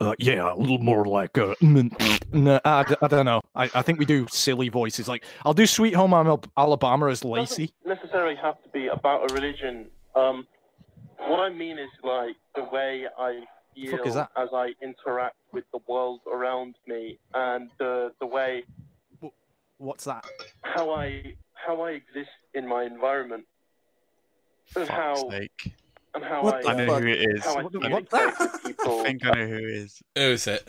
Uh, yeah, a little more like uh, No, I, d- I don't know. I, I think we do silly voices. Like, I'll do Sweet Home Al- Alabama as Lacey. necessarily have to be about a religion. Um, what I mean is like the way I feel fuck that? as I interact with the world around me, and the the way What's that? how I how I exist in my environment, and how sake. and how What I I know who it is. how I What the- what the- people. I think I know who it is. Who is it?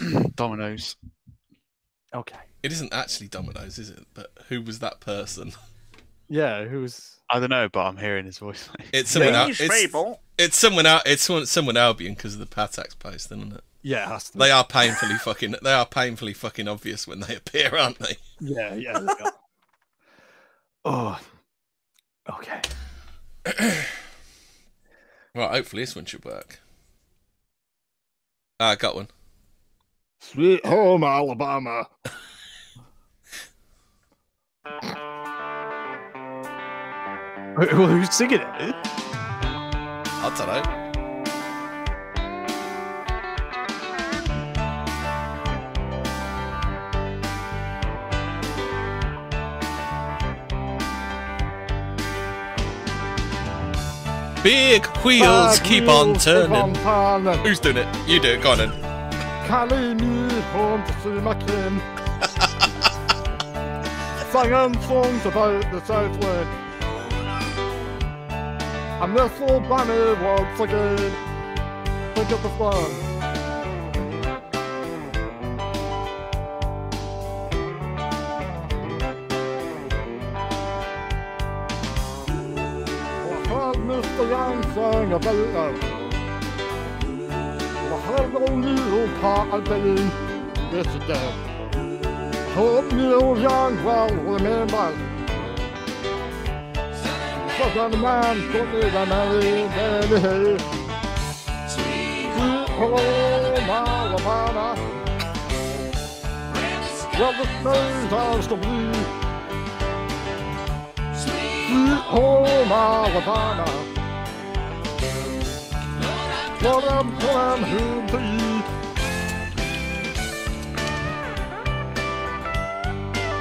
Dominoes. Okay. It isn't actually Domino's, is it? But who was that person? Yeah, who's. I don't know, but I'm hearing his voice. It's someone out. It's, people. it's someone out. It's someone, someone Albion because of the Patax post, isn't it? Yeah, it has to be. They are painfully fucking. They are painfully fucking obvious when they appear, aren't they? Yeah, yeah. Oh, okay. well, Hopefully this one should work. Ah, I got one. Sweet home Alabama. Who- Who's singing it? I don't know. Big wheels keep on turning. Who's doing it? You do it. Go on then. Carry me to see my. Singing songs about the Southland. And this old bunny once again. Think of the fun. Mary baby. Sweet home Alabama. Well, the skies are still blue. Sweet home Alabama. What I'm going home to you.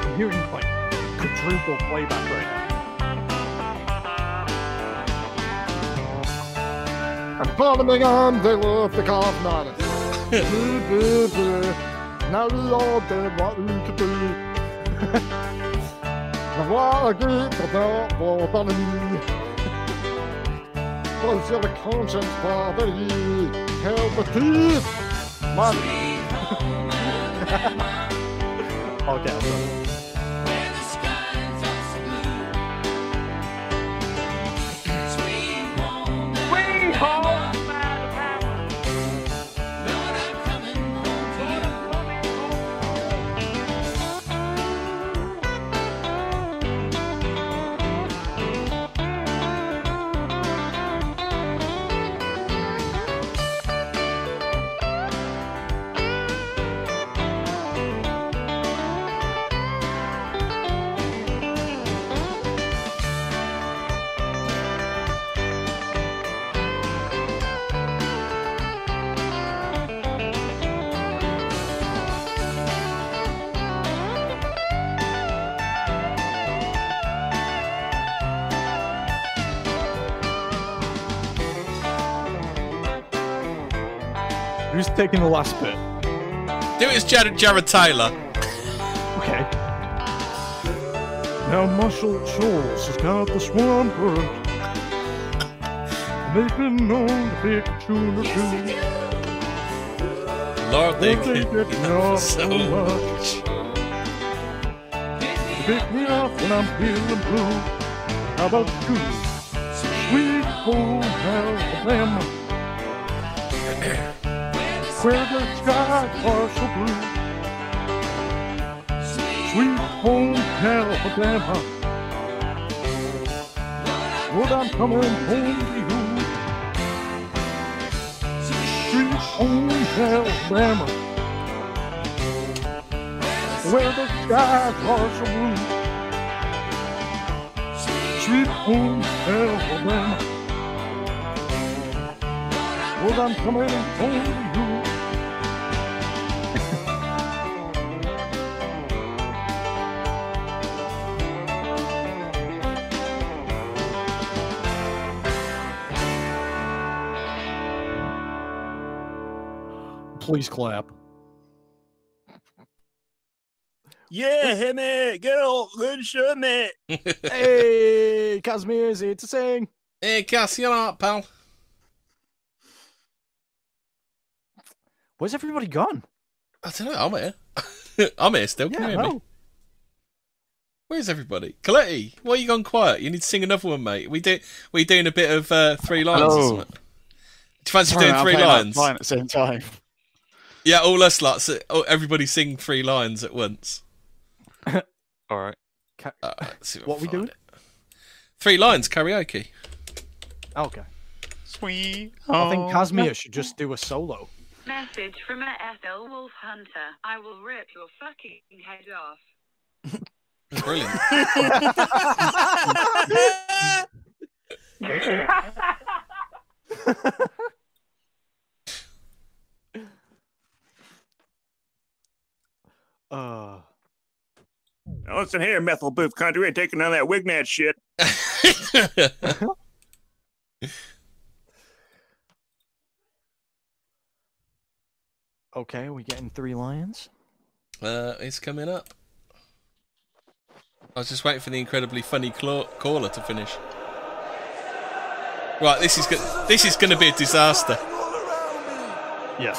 I'm hearing like quadruple playback right now. And following on, they love the golf nodding. now we all did what we could do. What I get the for the me. Was your conscience bother you? Help the thief! Man. Okay, taking the last bit? Do it as Jared, Jared Taylor. Okay. Now Marshall Schultz has got the swamp bird. They've been known to pick a tune or two. Lord, they Won't they pick get me me up up so so much. They pick me up when I'm feeling blue. How about you? Sweet home Alabama. Where the skies are so blue. Sweet home Alabama. Lord, I'm coming home to you. Sweet home Alabama. Where the skies are so blue. Sweet home Alabama. Lord, I'm coming home to you. Please clap. Yeah, hit me. Get up. Good shot, mate. hey, Casimir's here to sing. Hey, Cass, you alright, pal? Where's everybody gone? I don't know. I'm here. I'm here still. Can Yeah, you hear me? Where's everybody? Coletti, why are you gone quiet? You need to sing another one, mate. We do. We doing a bit of uh, three lions. Or Hello. something? Do you fancy Sorry, doing I'm three lions? at the same time. Yeah, all us lots. Oh, everybody sing three lions at once. All right. Uh, let's see if I What we doing? it. Three lions karaoke. Okay. Sweet. I think home. Casimir should just do a solo. Message from a Ethel Wolf Hunter. I will rip your fucking head off. Brilliant. Uh, Now listen here, methyl booth country, ain't taking none of that Wignat shit. okay, we getting three lions. Uh, it's coming up. I was just waiting for the incredibly funny cla- caller to finish. Right, this is go- this is going to be a disaster. Yeah.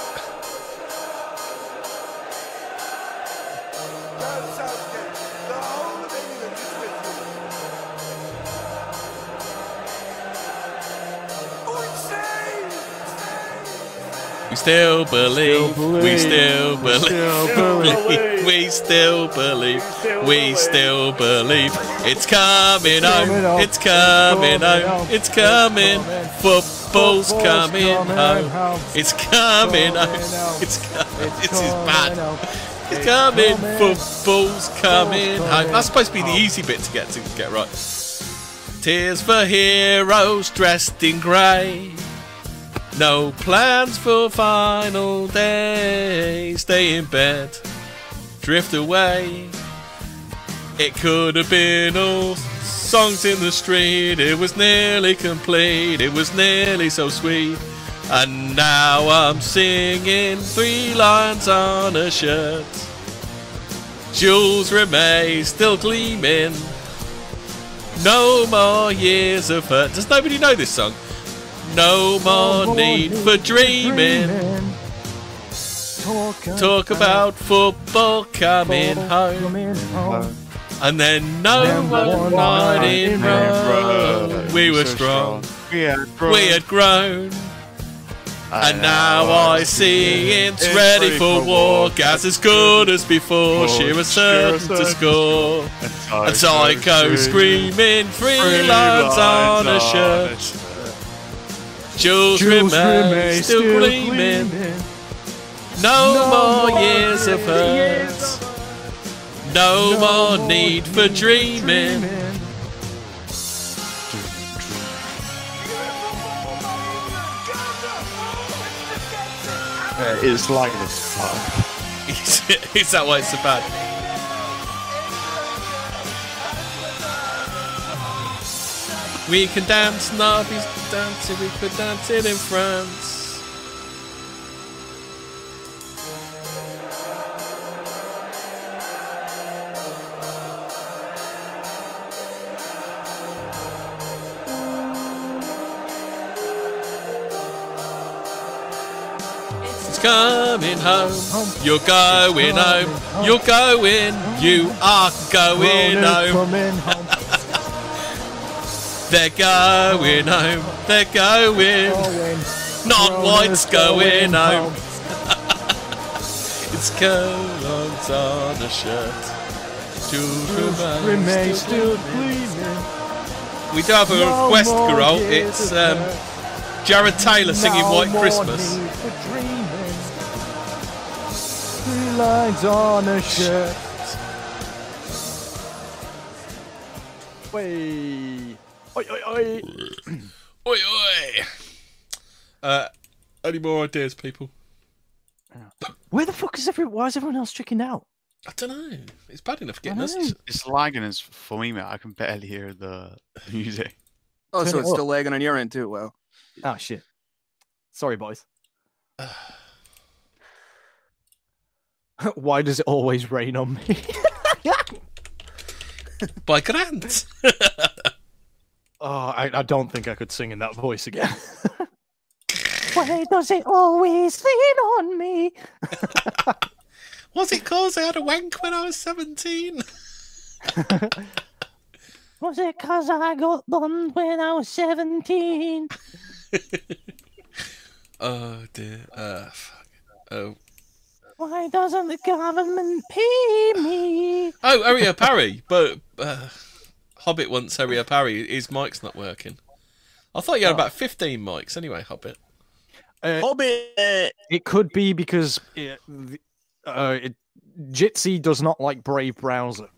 We still believe. We still believe. We still believe. We still believe. It's coming home. It's coming home. It's coming. Football's coming home. It's coming home. It's coming. This is bad. It's coming. Football's coming home. That's supposed to be the easy bit to get to get right. Tears for heroes dressed in grey. No plans for final day. Stay in bed, drift away. It could have been all songs in the street. It was nearly complete. It was nearly so sweet. And now I'm singing three lions on a shirt. Jules Rimet still gleaming. No more years of hurt. Does nobody know this song? No more need for dreaming. Talk about football coming home. And then no one night in row. We were strong. We had grown. We had grown. And now I see it's ready for war. Gas as good as before. She was certain to score. And Psycho screaming three lions on a shirt. Jules Jules remain remain still still gleaming. No more years of hurt. No more need for dreaming. Yeah, it's like this fuck. is, is that why it's so bad? We can dance, Nobby's dancing, we could dance it in France. It's coming home. You're going home. You're going. You are going home. They're going home. They're going. Not white's going home. it's colognes on a shirt. Children Remain still gleaming. We do have a No request, Carol. It's um. Jared Taylor singing No White Christmas. Three lions on a shirt. Way. Oi, oi, oi. Oi, oi. Uh, any more ideas, people? Where the fuck is everyone? Why is everyone else checking out? I don't know. It's bad enough getting I us. know. It's lagging as for me, mate. I can barely hear the music. Oh, Turn so it it's up. still lagging on your end too. Well. Oh shit. Sorry, boys. Why does it always rain on me? By Grant. oh, I, I don't think I could sing in that voice again. Why does it always lean on me? Was it cause I had a wank when I was 17? Was it cause I got bummed when I was 17? oh, dear. Uh, fuck. Oh. Why doesn't the government pay me? Oh, Area Parry, but uh, Hobbit wants Area Parry. His mic's not working. I thought you had Oh. about fifteen mics anyway, Hobbit. Uh, Hobbit. It could be because it, uh, it, Jitsi does not like Brave browser,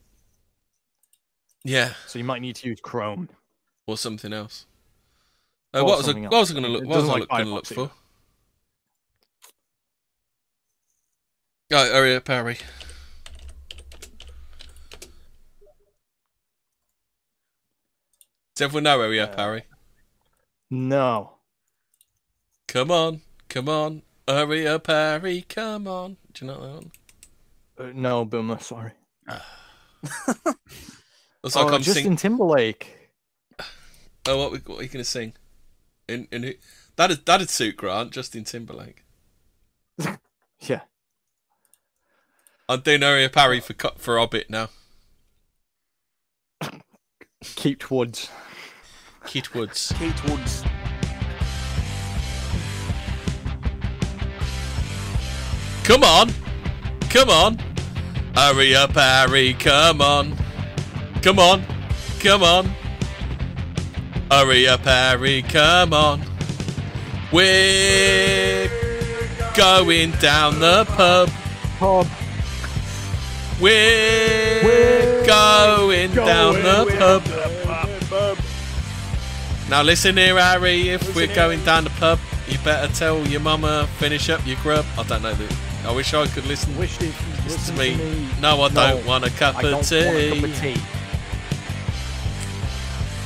Yeah, so you might need to use Chrome. or something else. Uh, Or what was I, what was I going to look? It What was doesn't I like going to look Firefox for? either. Oh, Area Parry. Does everyone know Area Parry? No. Come on, come on, hurry up, Parry, come on. Do you know that one? Uh, no, Boomer, sorry. It's like oh, I'm Justin sing- Timberlake. Oh, what, we- what are you going to sing? In, in who? That'd, that'd suit Grant, Justin Timberlake. Yeah. I'm doing Area Parry for co- for Hobbit now. Keith Woods. Keith Woods. Keith Woods. Come on! Come on! Hurry up, Harry. come on! Come on! Come on! Hurry up, Harry. come on! We're going down the pub. Pub. We're, going, down the pub. Now listen here, Harry. If we're going down the pub, you better tell your mama finish up your grub. I don't know. The, I wish I could listen. Wish listen listen to me. to me. No, I No, don't want a cup of tea. cup of tea.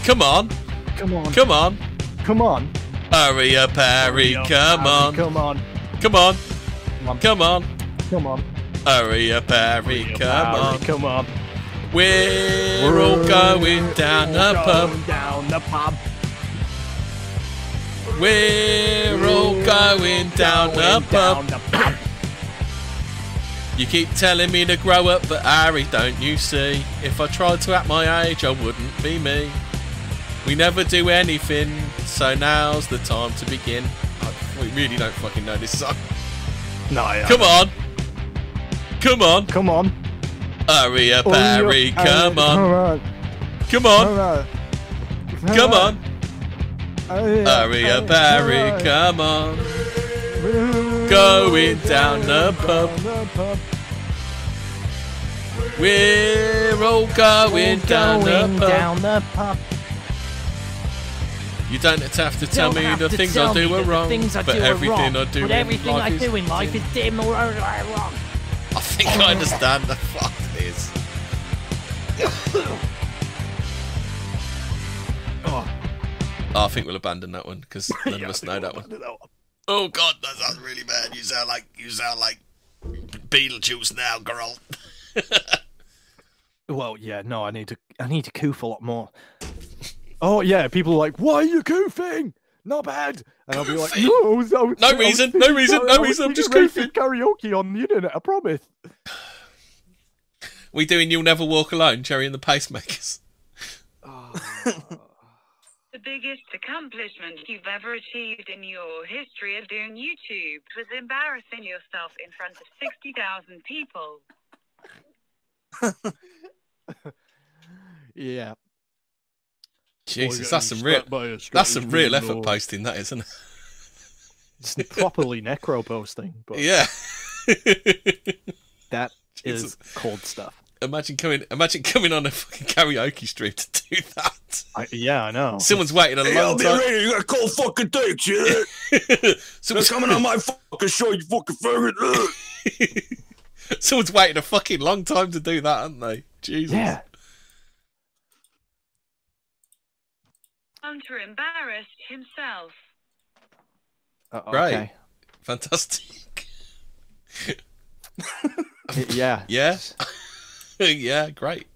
Come on, Come on. come on, Come on. Area Parry, come on, Come on. come on, Come on. come on, Come on. Area Parry, come on. Come on. We're all going down the pub. Down the pub. We're all going down the pub. The pub. You keep telling me to grow up, but Harry, don't you see? If I tried to act my age, I wouldn't be me. We never do anything, so now's the time to begin. I we really don't fucking know this song. No, yeah. Come on! Come on! Come on. Area up, Parry, you're- come on! Come on! Come on! Hurry alright, Parry, come on! Going down the pub. Down the pub. We're all going down the Going pub. down the pub. You don't have to tell Don't me the things I do are wrong, but do everything. I do in everything life I is do in life is dim or wrong. I think I understand the fuck this. Oh, Oh, I think we'll abandon that one because none of us know that one. Oh god, that sounds really bad. You sound like you sound like Beetlejuice now, girl. Well, yeah, no, I need to I need to coof a lot more. Oh yeah, people are like, why are you goofing? Not bad. And I'll be like, Goofing? no, I was- I was- No was reason, no reason, no reason, I'm just singing racist Karaoke on the internet, I promise. We doing You'll Never Walk Alone, Gerry and the Pacemakers. The biggest accomplishment you've ever achieved in your history of doing YouTube was embarrassing yourself in front of 60,000 people. Yeah. Jesus, that's some real slapped by a that's some real effort or- posting that, isn't it? It's properly necro posting, but Yeah. that Jesus. is cold stuff. Imagine coming imagine coming on a fucking karaoke stream to do that. I, yeah, I know. Someone's waiting a Hey, I'll long be time. ready. You got cold fucking dicks, you hear it? Someone's They're coming on my fucking show, you fucking faggot. Ugh. Someone's waiting a fucking long time to do that, aren't they? Jesus. Yeah. Hunter embarrassed himself. Uh, Right. okay. Fantastic. Y- yeah. Yeah. yeah, great.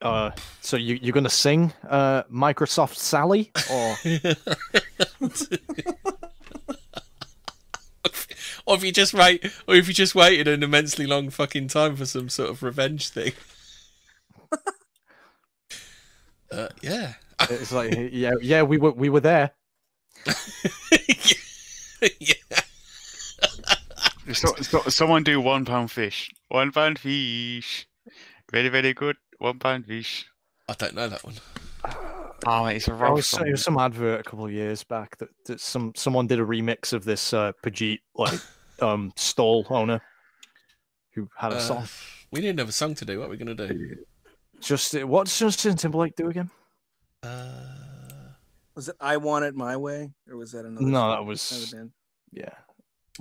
Uh, so you you're gonna sing uh Microsoft Sally or Or if you just wait, or if you just waited an immensely long fucking time for some sort of revenge thing. Uh, yeah. it's like yeah yeah we were we were there. yeah. So, so, someone do one pound fish. One pound fish. Very, very good. One pound fish. I don't know that one. Oh, mate, it's a There rough was, song. was some advert a couple of years back that, that some someone did a remix of this uh, Pajit like um stall owner who had a Uh, song. we didn't have a song to do. What are we gonna do? Just what's Justin Timberlake do again? Was it I Want It My Way? Or was that another No, song? that was- Another band? Yeah.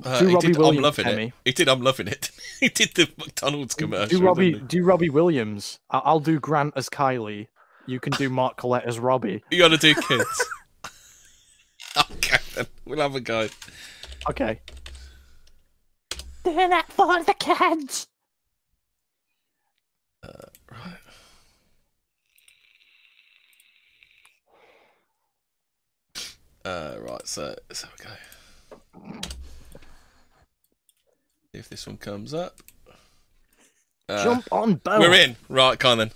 Uh, Do Robbie did I'm loving Emmy. it. He did I'm loving it. he did the McDonald's commercial. Do Robbie do Robbie Williams. I- I'll do Grant as Kylie. You can do Mark Collett as Robbie. You gotta do kids. okay, then. we'll have a go. Okay. Doing it for the kids. Uh, right, so so okay. If this one comes up, Uh, Jump on boat. We're in. Right, come on then.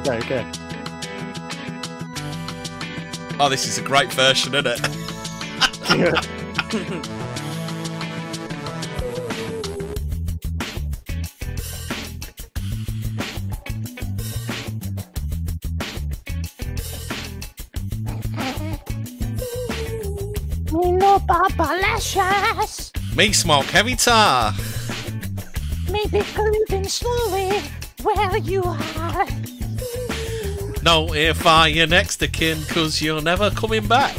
Okay, okay. Oh, this is a great version, isn't it? Me no. Me smoke heavy tar. Me be grooving slowly where you are. No if I your next to kin, cause you're never coming back.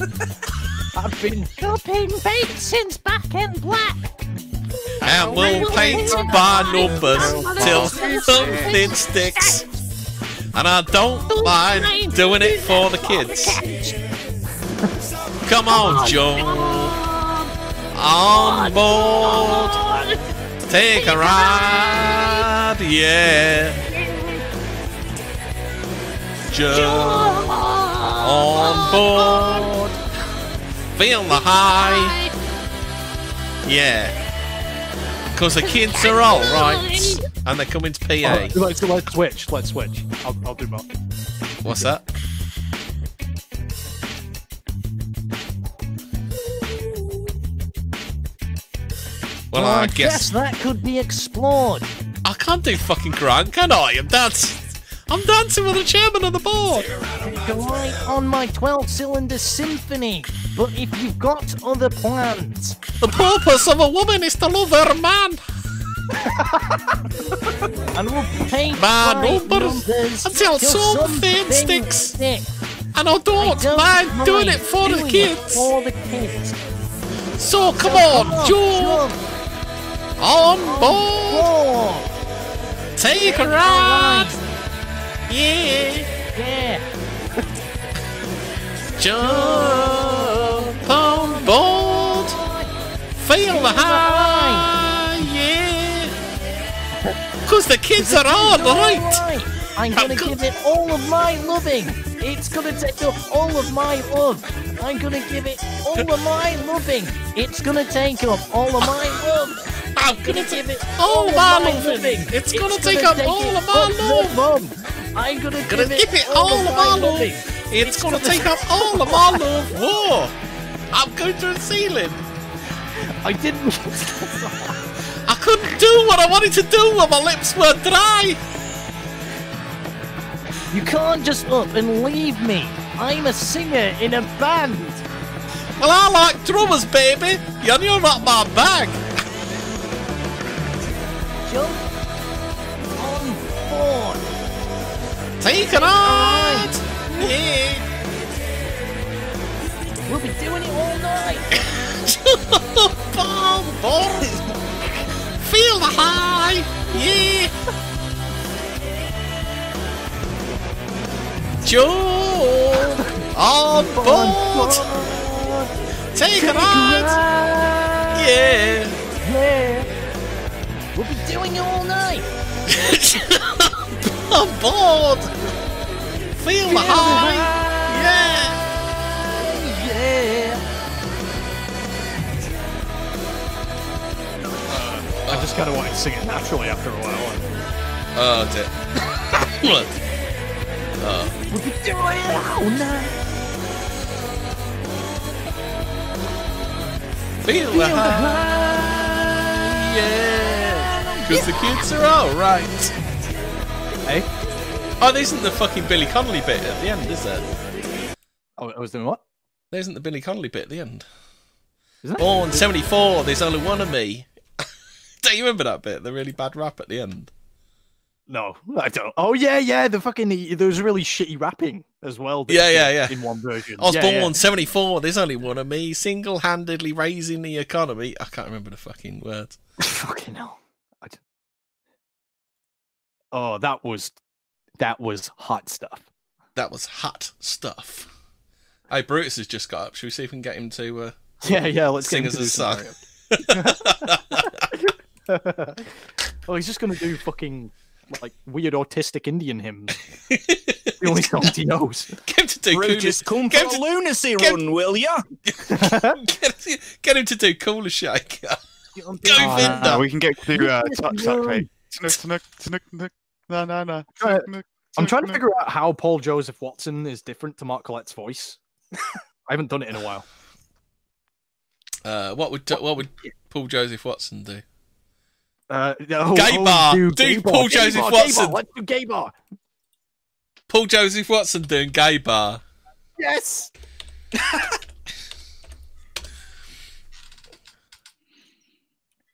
I've been Dropping bait since back in black. And we'll paint by numbers till something sticks. And I don't mind doing it for the kids. Come on, Joe. On board. Take a ride, yeah. Joe. On board. Feel the high. Yeah. Because the kids are all right. And they're coming to PA. Oh, let's, let's switch. Let's switch. I'll, I'll do both. What's that? Well, I guess that could be explored. I can't do fucking Grant, can I? I'm dancing. I'm dancing with the chairman of the board. Right on my 12 cylinder symphony. But if you've got other plans, The purpose of a woman is to love her man. and we'll paint My numbers until something sticks. sticks. And I don't, don't mind doing it for the kids. For the kids. So come on, Joe. On board. Take a ride. Yeah. Yeah. Jump on board. Feel the high. Yeah. Because the kids are all right. I'm gonna give it all of my loving. It's gonna take up all of my love. I'm gonna give it all of my loving. It's gonna take up all of my love. I'm gonna give it all of my my loving. loving. It's gonna take up all of my love. love. I'm gonna, Gonna give, give it all of my love. It's gonna take up all of my love. Whoa! I'm going through the ceiling. I didn't. I couldn't do what I wanted to do when my lips were dry. You can't just up and leave me. I'm a singer in a band. Well, I like drummers, baby. And you're not my bag. Jump on board. Take a ride. Yeah. We'll be doing it all night. Jump on board. Feel the high. Yeah. Jump on board. Take a ride. Yeah. Yeah. We'll be doing it all night. I'm board. Feel the high. Yeah. Yeah. I just kind of wanted to sing it naturally after a while. Oh, dear. Look. Oh. We'll be doing it all night. Feel the high. yeah. Because the kids are alright. Hey? Oh, there isn't the fucking Billy Connolly bit at the end, is there? Oh, I was doing what? There isn't the Billy Connolly bit at the end. Isn't it? Born 74, there's only one of me. Don't you remember that bit? The really bad rap at the end. No, I don't. Oh yeah, yeah. The fucking there was really shitty rapping as well. Yeah, yeah, yeah. In one version. I was Yeah, born yeah. 74, there's only one of me, single handedly raising the economy. I can't remember the fucking words. Fucking hell. I d- Oh, that was that was hot stuff. That was hot stuff. Hey, Brutus has just got up. Should we see if we can get him to uh, Yeah, yeah. Let's sing get us into a this song? scenario. oh, he's just gonna do fucking like weird autistic Indian hymns. the only songs he knows. Get him to do Brutus, cool. come Get for a to, lunacy get- run, will ya? get, get him to do cooler shake. Go Uh, Vinda. we can get to uh, touch that mate. Snook, snook, snook, snook. No, no, no. Try- Snook, snook, I'm trying to figure out how Paul Joseph Watson is different to Mark Collett's voice. I haven't done it in a while. Uh, what would what would Paul Joseph Watson do? Uh, oh, Gay oh, bar. do Do gay bar, Paul gay Joseph bar, gay Watson. bar, Let's do gay bar. Paul Joseph Watson doing gay bar. Yes.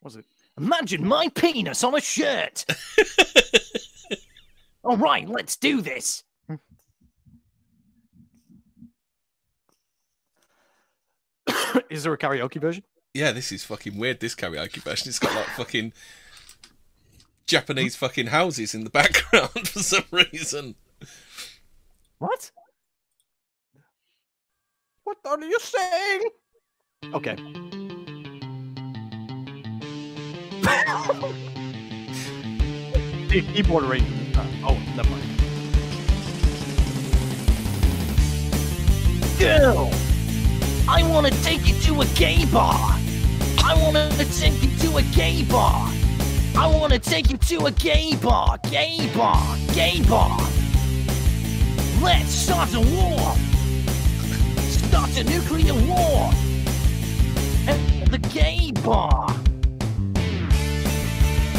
Was it? Imagine my penis on a shirt. All right, let's do this. Is there a karaoke version? Yeah, this is fucking weird. This karaoke version. It's got like fucking Japanese fucking houses in the background for some reason. What? What are you saying? Okay. the keyboard arrangement. Uh, oh, never mind. Girl, I want to take you to a gay bar. I want to take you to a gay bar. I want to take you to a gay bar, gay bar, gay bar. Let's start a war. Start a nuclear war. At the gay bar.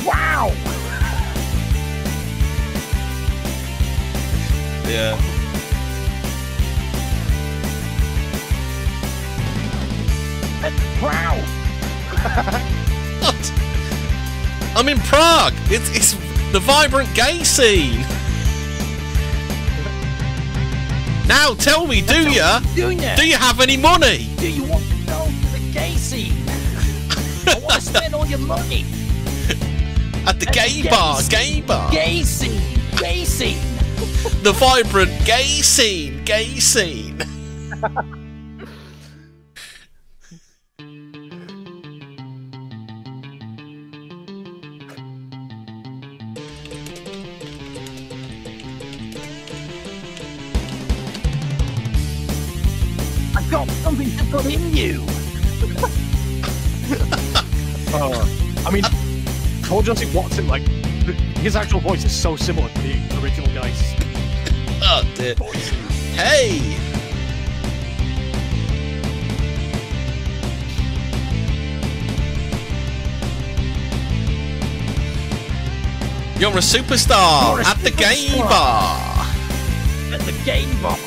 Wow. Yeah. Wow. What? I'm in Prague. It's it's the vibrant gay scene. Now tell me, do ya? Do ya? Do you have any money? Do you want to go to the gay scene? I want to spend all your money. At the At gay gay bar, gay bar. Gay scene. Gay scene. The vibrant gay scene, gay scene. I've got something to put in you. uh, I mean, Paul Joseph Watson, like, th- his actual voice is so similar to the original guy's Oh dear. voice. Hey. You're a superstar You're a at the gay superstar. bar. At the game bar.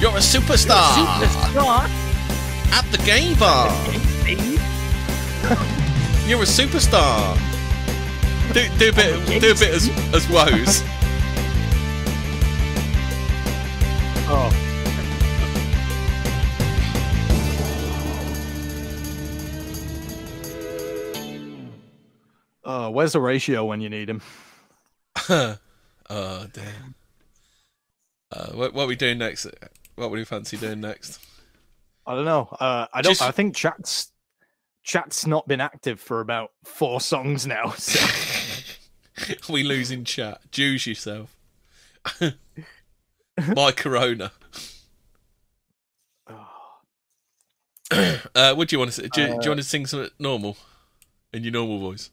You're a superstar Superstar. at the game bar. You're a superstar. Do, do a bit, do a bit as as woes. Oh. Uh, where's the ratio when you need him? oh damn. Uh, what, what are we doing next? What would you fancy doing next? I don't know. Uh, I don't. Just- I think chat's chat's not been active for about four songs now. So. we losing chat. Juice yourself. My corona. uh, what do you want to say? Do, you- do you want to sing something normal in your normal voice?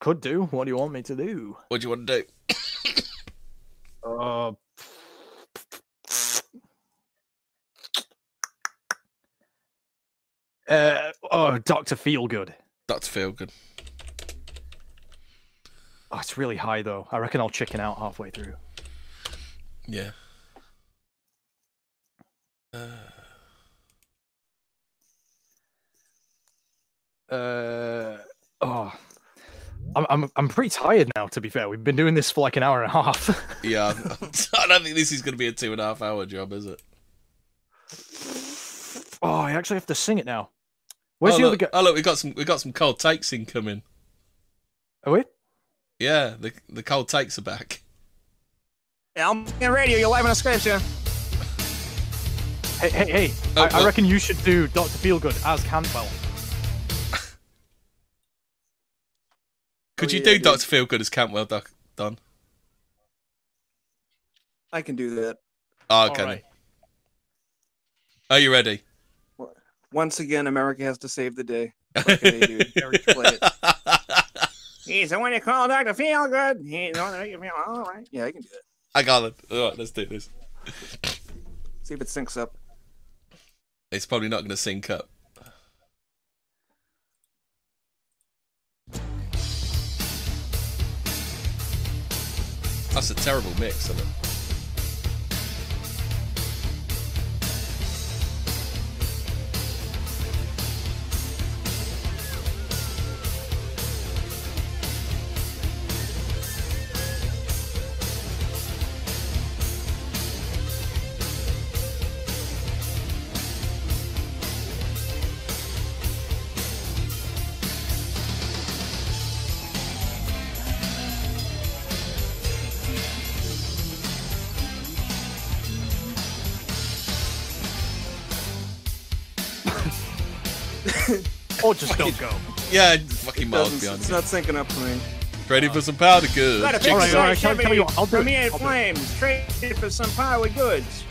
Could do. What do you want me to do? What do you want to do? Uh, uh, oh, Doctor Feelgood. Dr. Feelgood. Oh, it's really high though. I reckon I'll chicken out halfway through. Yeah. Uh, uh oh, I'm, I'm I'm pretty tired now. To be fair, we've been doing this for like an hour and a half. Yeah, I don't think this is going to be a two and a half hour job, is it? oh, I actually have to sing it now. Where's oh, the look, other guy? Oh look, we got some we got some cold takes incoming. Are we? Yeah, the the cold takes are back. Yeah, I'm on radio. You're live on a Skype, sir. Hey, hey, hey! Oh, I, I reckon you should do Doctor Feelgood as Cantwell. Could Oh, you yeah, do dude. Doctor Feelgood as Cantwell Duck done? I can do that. Oh, okay. Alright. Are you ready? Once again, America has to save the day. What can they do? Eric, play it. He's the one you call Dr. Feelgood. He's the one that make you feel all right. Yeah, I can do that. I got it. All right, let's do this. See if it syncs up. It's probably not going to sync up. That's a terrible mix, isn't it? Or just don't go. Yeah, fucking miles doesn't- it's me. not syncing up for me. Ready for some powder goods? Got a Check big this all out. right, tell- tell me what, I'll do it. Premier I'll. Flames. Trade for some power goods.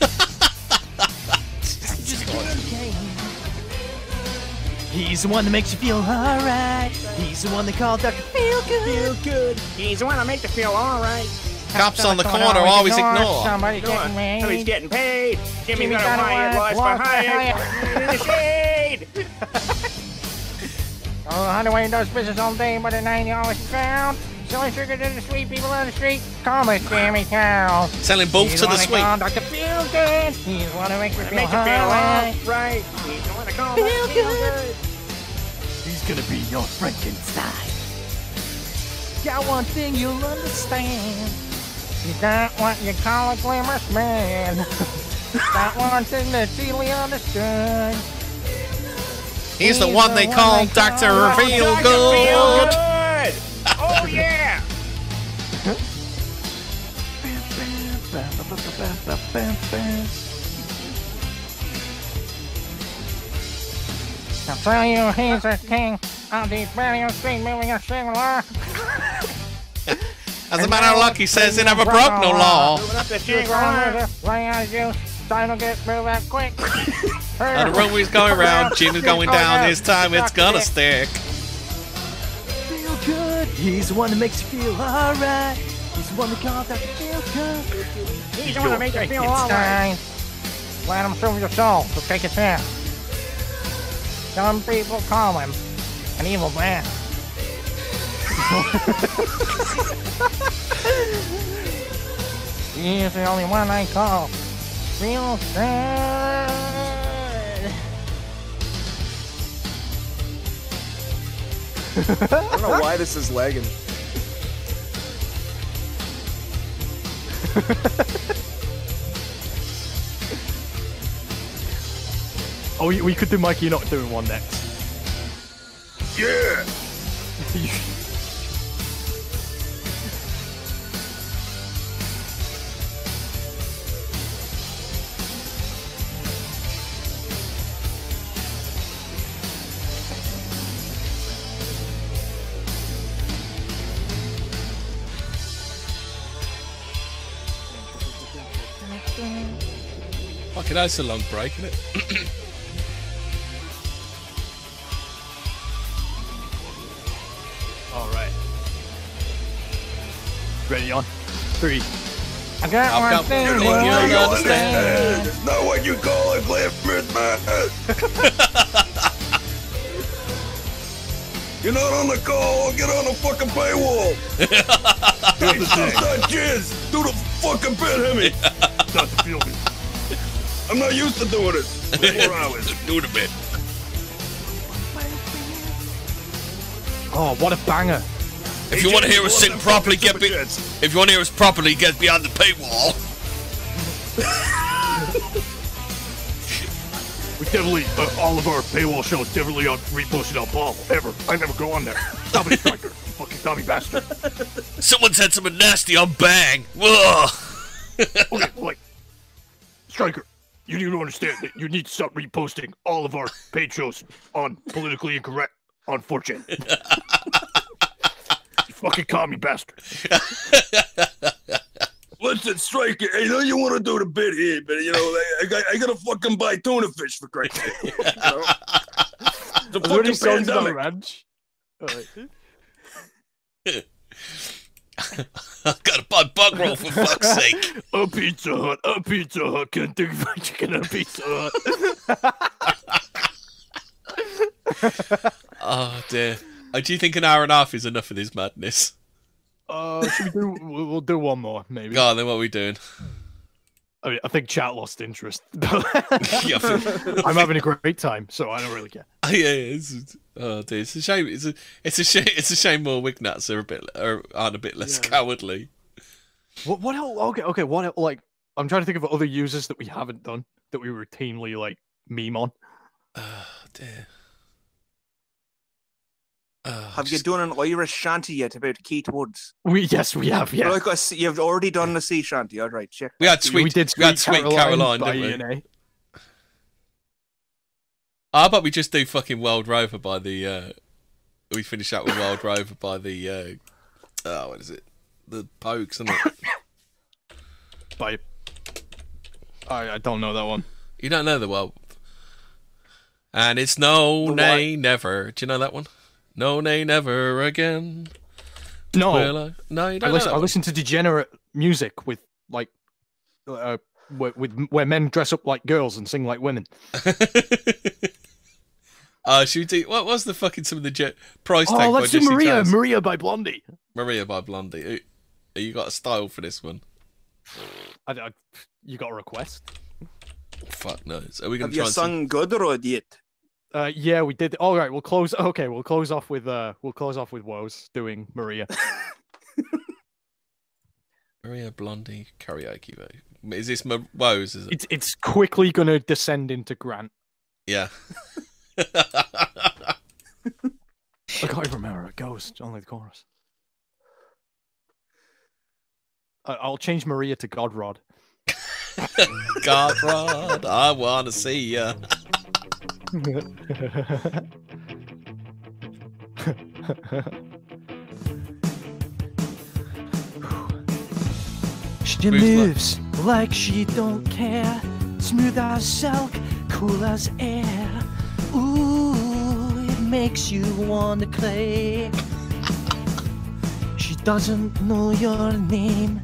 He's the one that makes you feel alright. He's the one they call Dr. Feel Good. Feel good. He's the one that makes you feel all right. Cops on the corner always ignore. Somebody Go on. getting Somebody's getting paid. Jimmy's Jimmy's got a got a wire wire, lost lost for hire. In the shade. Oh, Underway does business all day, but at night he always is found. Selling sugar to the sweet people on the street. Call me Jimmy Cow. Selling both He's to the one that sweet. call Dr. Feel Good. He's the one that makes me feel Make you feel alright. He's the one that call Feel me feel good. good. He's gonna be your Frankenstein. Got one thing you'll understand. He's not what you call a glamorous man. not one thing that's easily understood. He's the He's one the they one call they Doctor call Feel Feel Good. good. Oh yeah. I'll tell you, he's a king. I'll be running on street, moving a singular. As a matter of luck, he says he never broke no law. Moving the Just Shangri-La. run running out. Time to get through quick. And the rumor's going round, Jim's going down. This time it's gonna stick. Feel good. He's the one that makes you feel alright. He's the one that call Dr. Feel Good. He's the one that makes you feel all right. Frankenstein. Let him serve your soul, so take his hand. Some people call him an evil man. He's the only one I call. Real good. I don't know why this is lagging. Oh, we, we could do Mikey not doing one next. Yeah. Fucking that's a long break, isn't it? All right. Ready on? Three. I got I've one got thing one you thing don't you don't understand. It's not what you call a glamorous man. You're not on the call. Get on the fucking paywall. hey, stop that jizz. Do the fucking bit, Hemi. Not to feel me. I'm not used to doing it. Four hours. Do the bit. Oh, what a banger! If you want to hear us sing properly, get be- if you want to hear us properly, get behind the paywall. We definitely, uh, all of our paywall shows definitely aren't reposted on Paul, ever. I never go on there. Stop it, Striker. you fucking dummy bastard. Someone said something nasty on Bang. Ugh. okay, like, Striker, you need to understand that you need to stop reposting all of our paid shows on politically incorrect on 4chan. you fucking commie bastard. Listen, strike it. I know you want to do the bit here, but you know, I, I, got, I gotta fucking buy tuna fish for Christ's sake. You know? It's a Are there any fucking songs about pandemic. ranch? I've got to buy bug roll for fuck's sake. A Pizza Hut, a Pizza Hut, Kentucky Fried Chicken, a Pizza Hut. Oh dear. Oh, do you think an hour and a half is enough of this madness? Uh, should we do? We'll do one more, maybe. Go on, then what are we doing? I, mean, I think chat lost interest. Yeah, I'm having a great time, so I don't really care. Oh, yeah, oh dear, it's a shame. It's a, it's a shame. It's a shame more Wignats are a bit are, aren't a bit less Yeah. cowardly. What? What? else? Okay, okay. What? Like, I'm trying to think of other users that we haven't done that we routinely like meme on. Oh dear. Oh, have you done an Irish shanty yet about Keith Woods? We yes, we have. Yeah. Like I see, you've already done the sea shanty. All right, check. We had sweet. we did we had Sweet sweet Caroline, by didn't we? How about we just do fucking Wild Rover by the? uh We finish out with Wild Rover by the. uh Oh, what is it? The Pogues, isn't it? By. I I don't know that one. You don't know the World. And it's no The nay never. Do you know that one? No nay never again. No. I? No, you I listen, I listen to degenerate music with like, uh, with, with where men dress up like girls and sing like women. Uh, should we do what was the fucking some of the jet price tag? Oh, by let's do Jesse Maria, Jones? Maria by Blondie. Maria by Blondie. Who- you got a style for this one? I, I, you got a request? Fuck no. So are we going Have to try you sung Good Road yet? Uh, yeah, we did. All right, we'll close. Okay, we'll close off with uh, we'll close off with woes doing Maria. Maria Blondie karaoke? vote. Is this my woes? Is it? It's it's quickly gonna descend into Grant. Yeah. I can't even remember it goes. Only the chorus. I- I'll change Maria to Godrod. Godrod, I want to see ya. She moves like she don't care. Smooth as silk, cool as air. Ooh, makes you wanna cry. She doesn't know your name.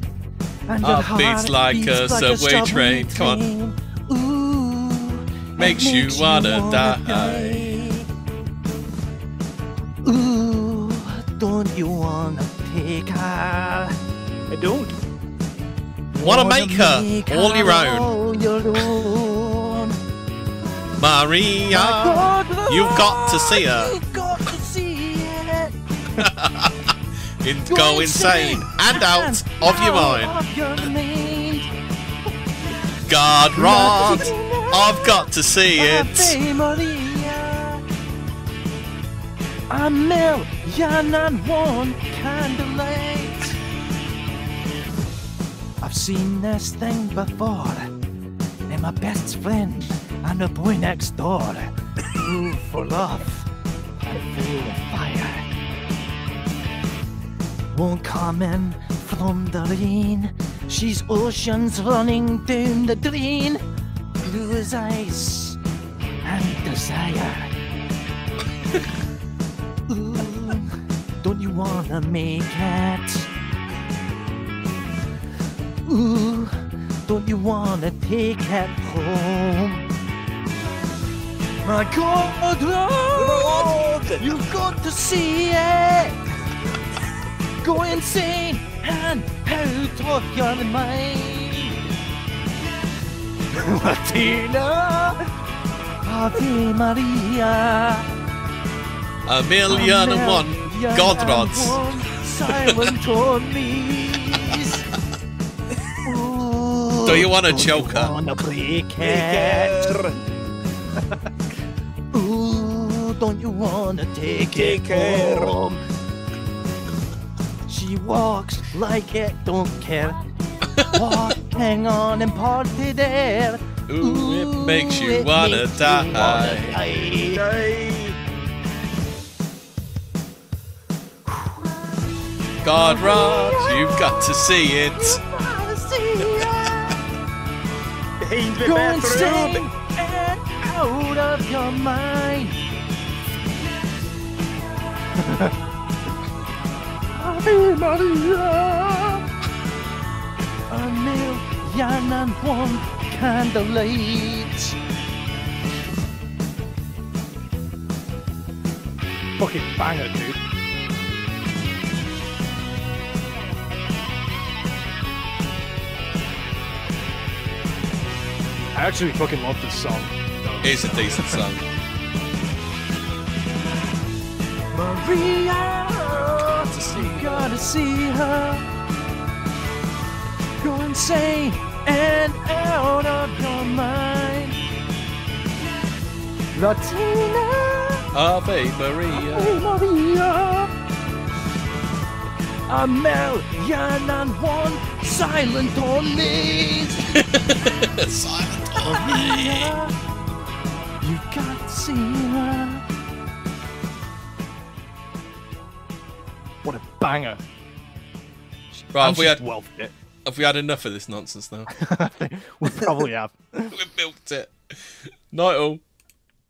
And her Heart ah, heart beats like a subway train. Come on. Ooh, Makes it you wanna die. Ooh, don't you wanna take her? I don't. Wanna make her all your own. all your own. Maria, God, you've got to see her. You've got to see it. In, go insane and out of your mind. Of your. God Rod, I've got to see it. Maria. A million and one candlelight. I've seen this thing before. And my best friend and the boy next door. Full for love and full of fire. Won't come in from the rain. She's oceans running down the drain. Blue as ice and desire. Ooh, don't you wanna make it? Ooh, don't you wanna take it home? My God, Lord, you've got to see it. Go insane and out of your mind. Latina, Ave Maria. A million and one God rods. Silent on knees. Do you want a choker? You wanna take, Take it her. home? She walks like it don't care. Walking on imported air. Ooh, it makes you it wanna makes you die. wanna die. God Rod, you've got to see it. He's Go insane and out of your mind. Ave Maria. A million and one candlelight. Fucking banger, dude. I actually fucking love this song. It's a decent song. Maria, To you gotta see her. Go insane and out of your mind. Latina, Ave Maria. Ave Maria. A million and one silent on knees. Silent on Maria, you got to see her. Banger. Right, have we had have we had enough of this nonsense now? we probably have. We've milked it. Night all.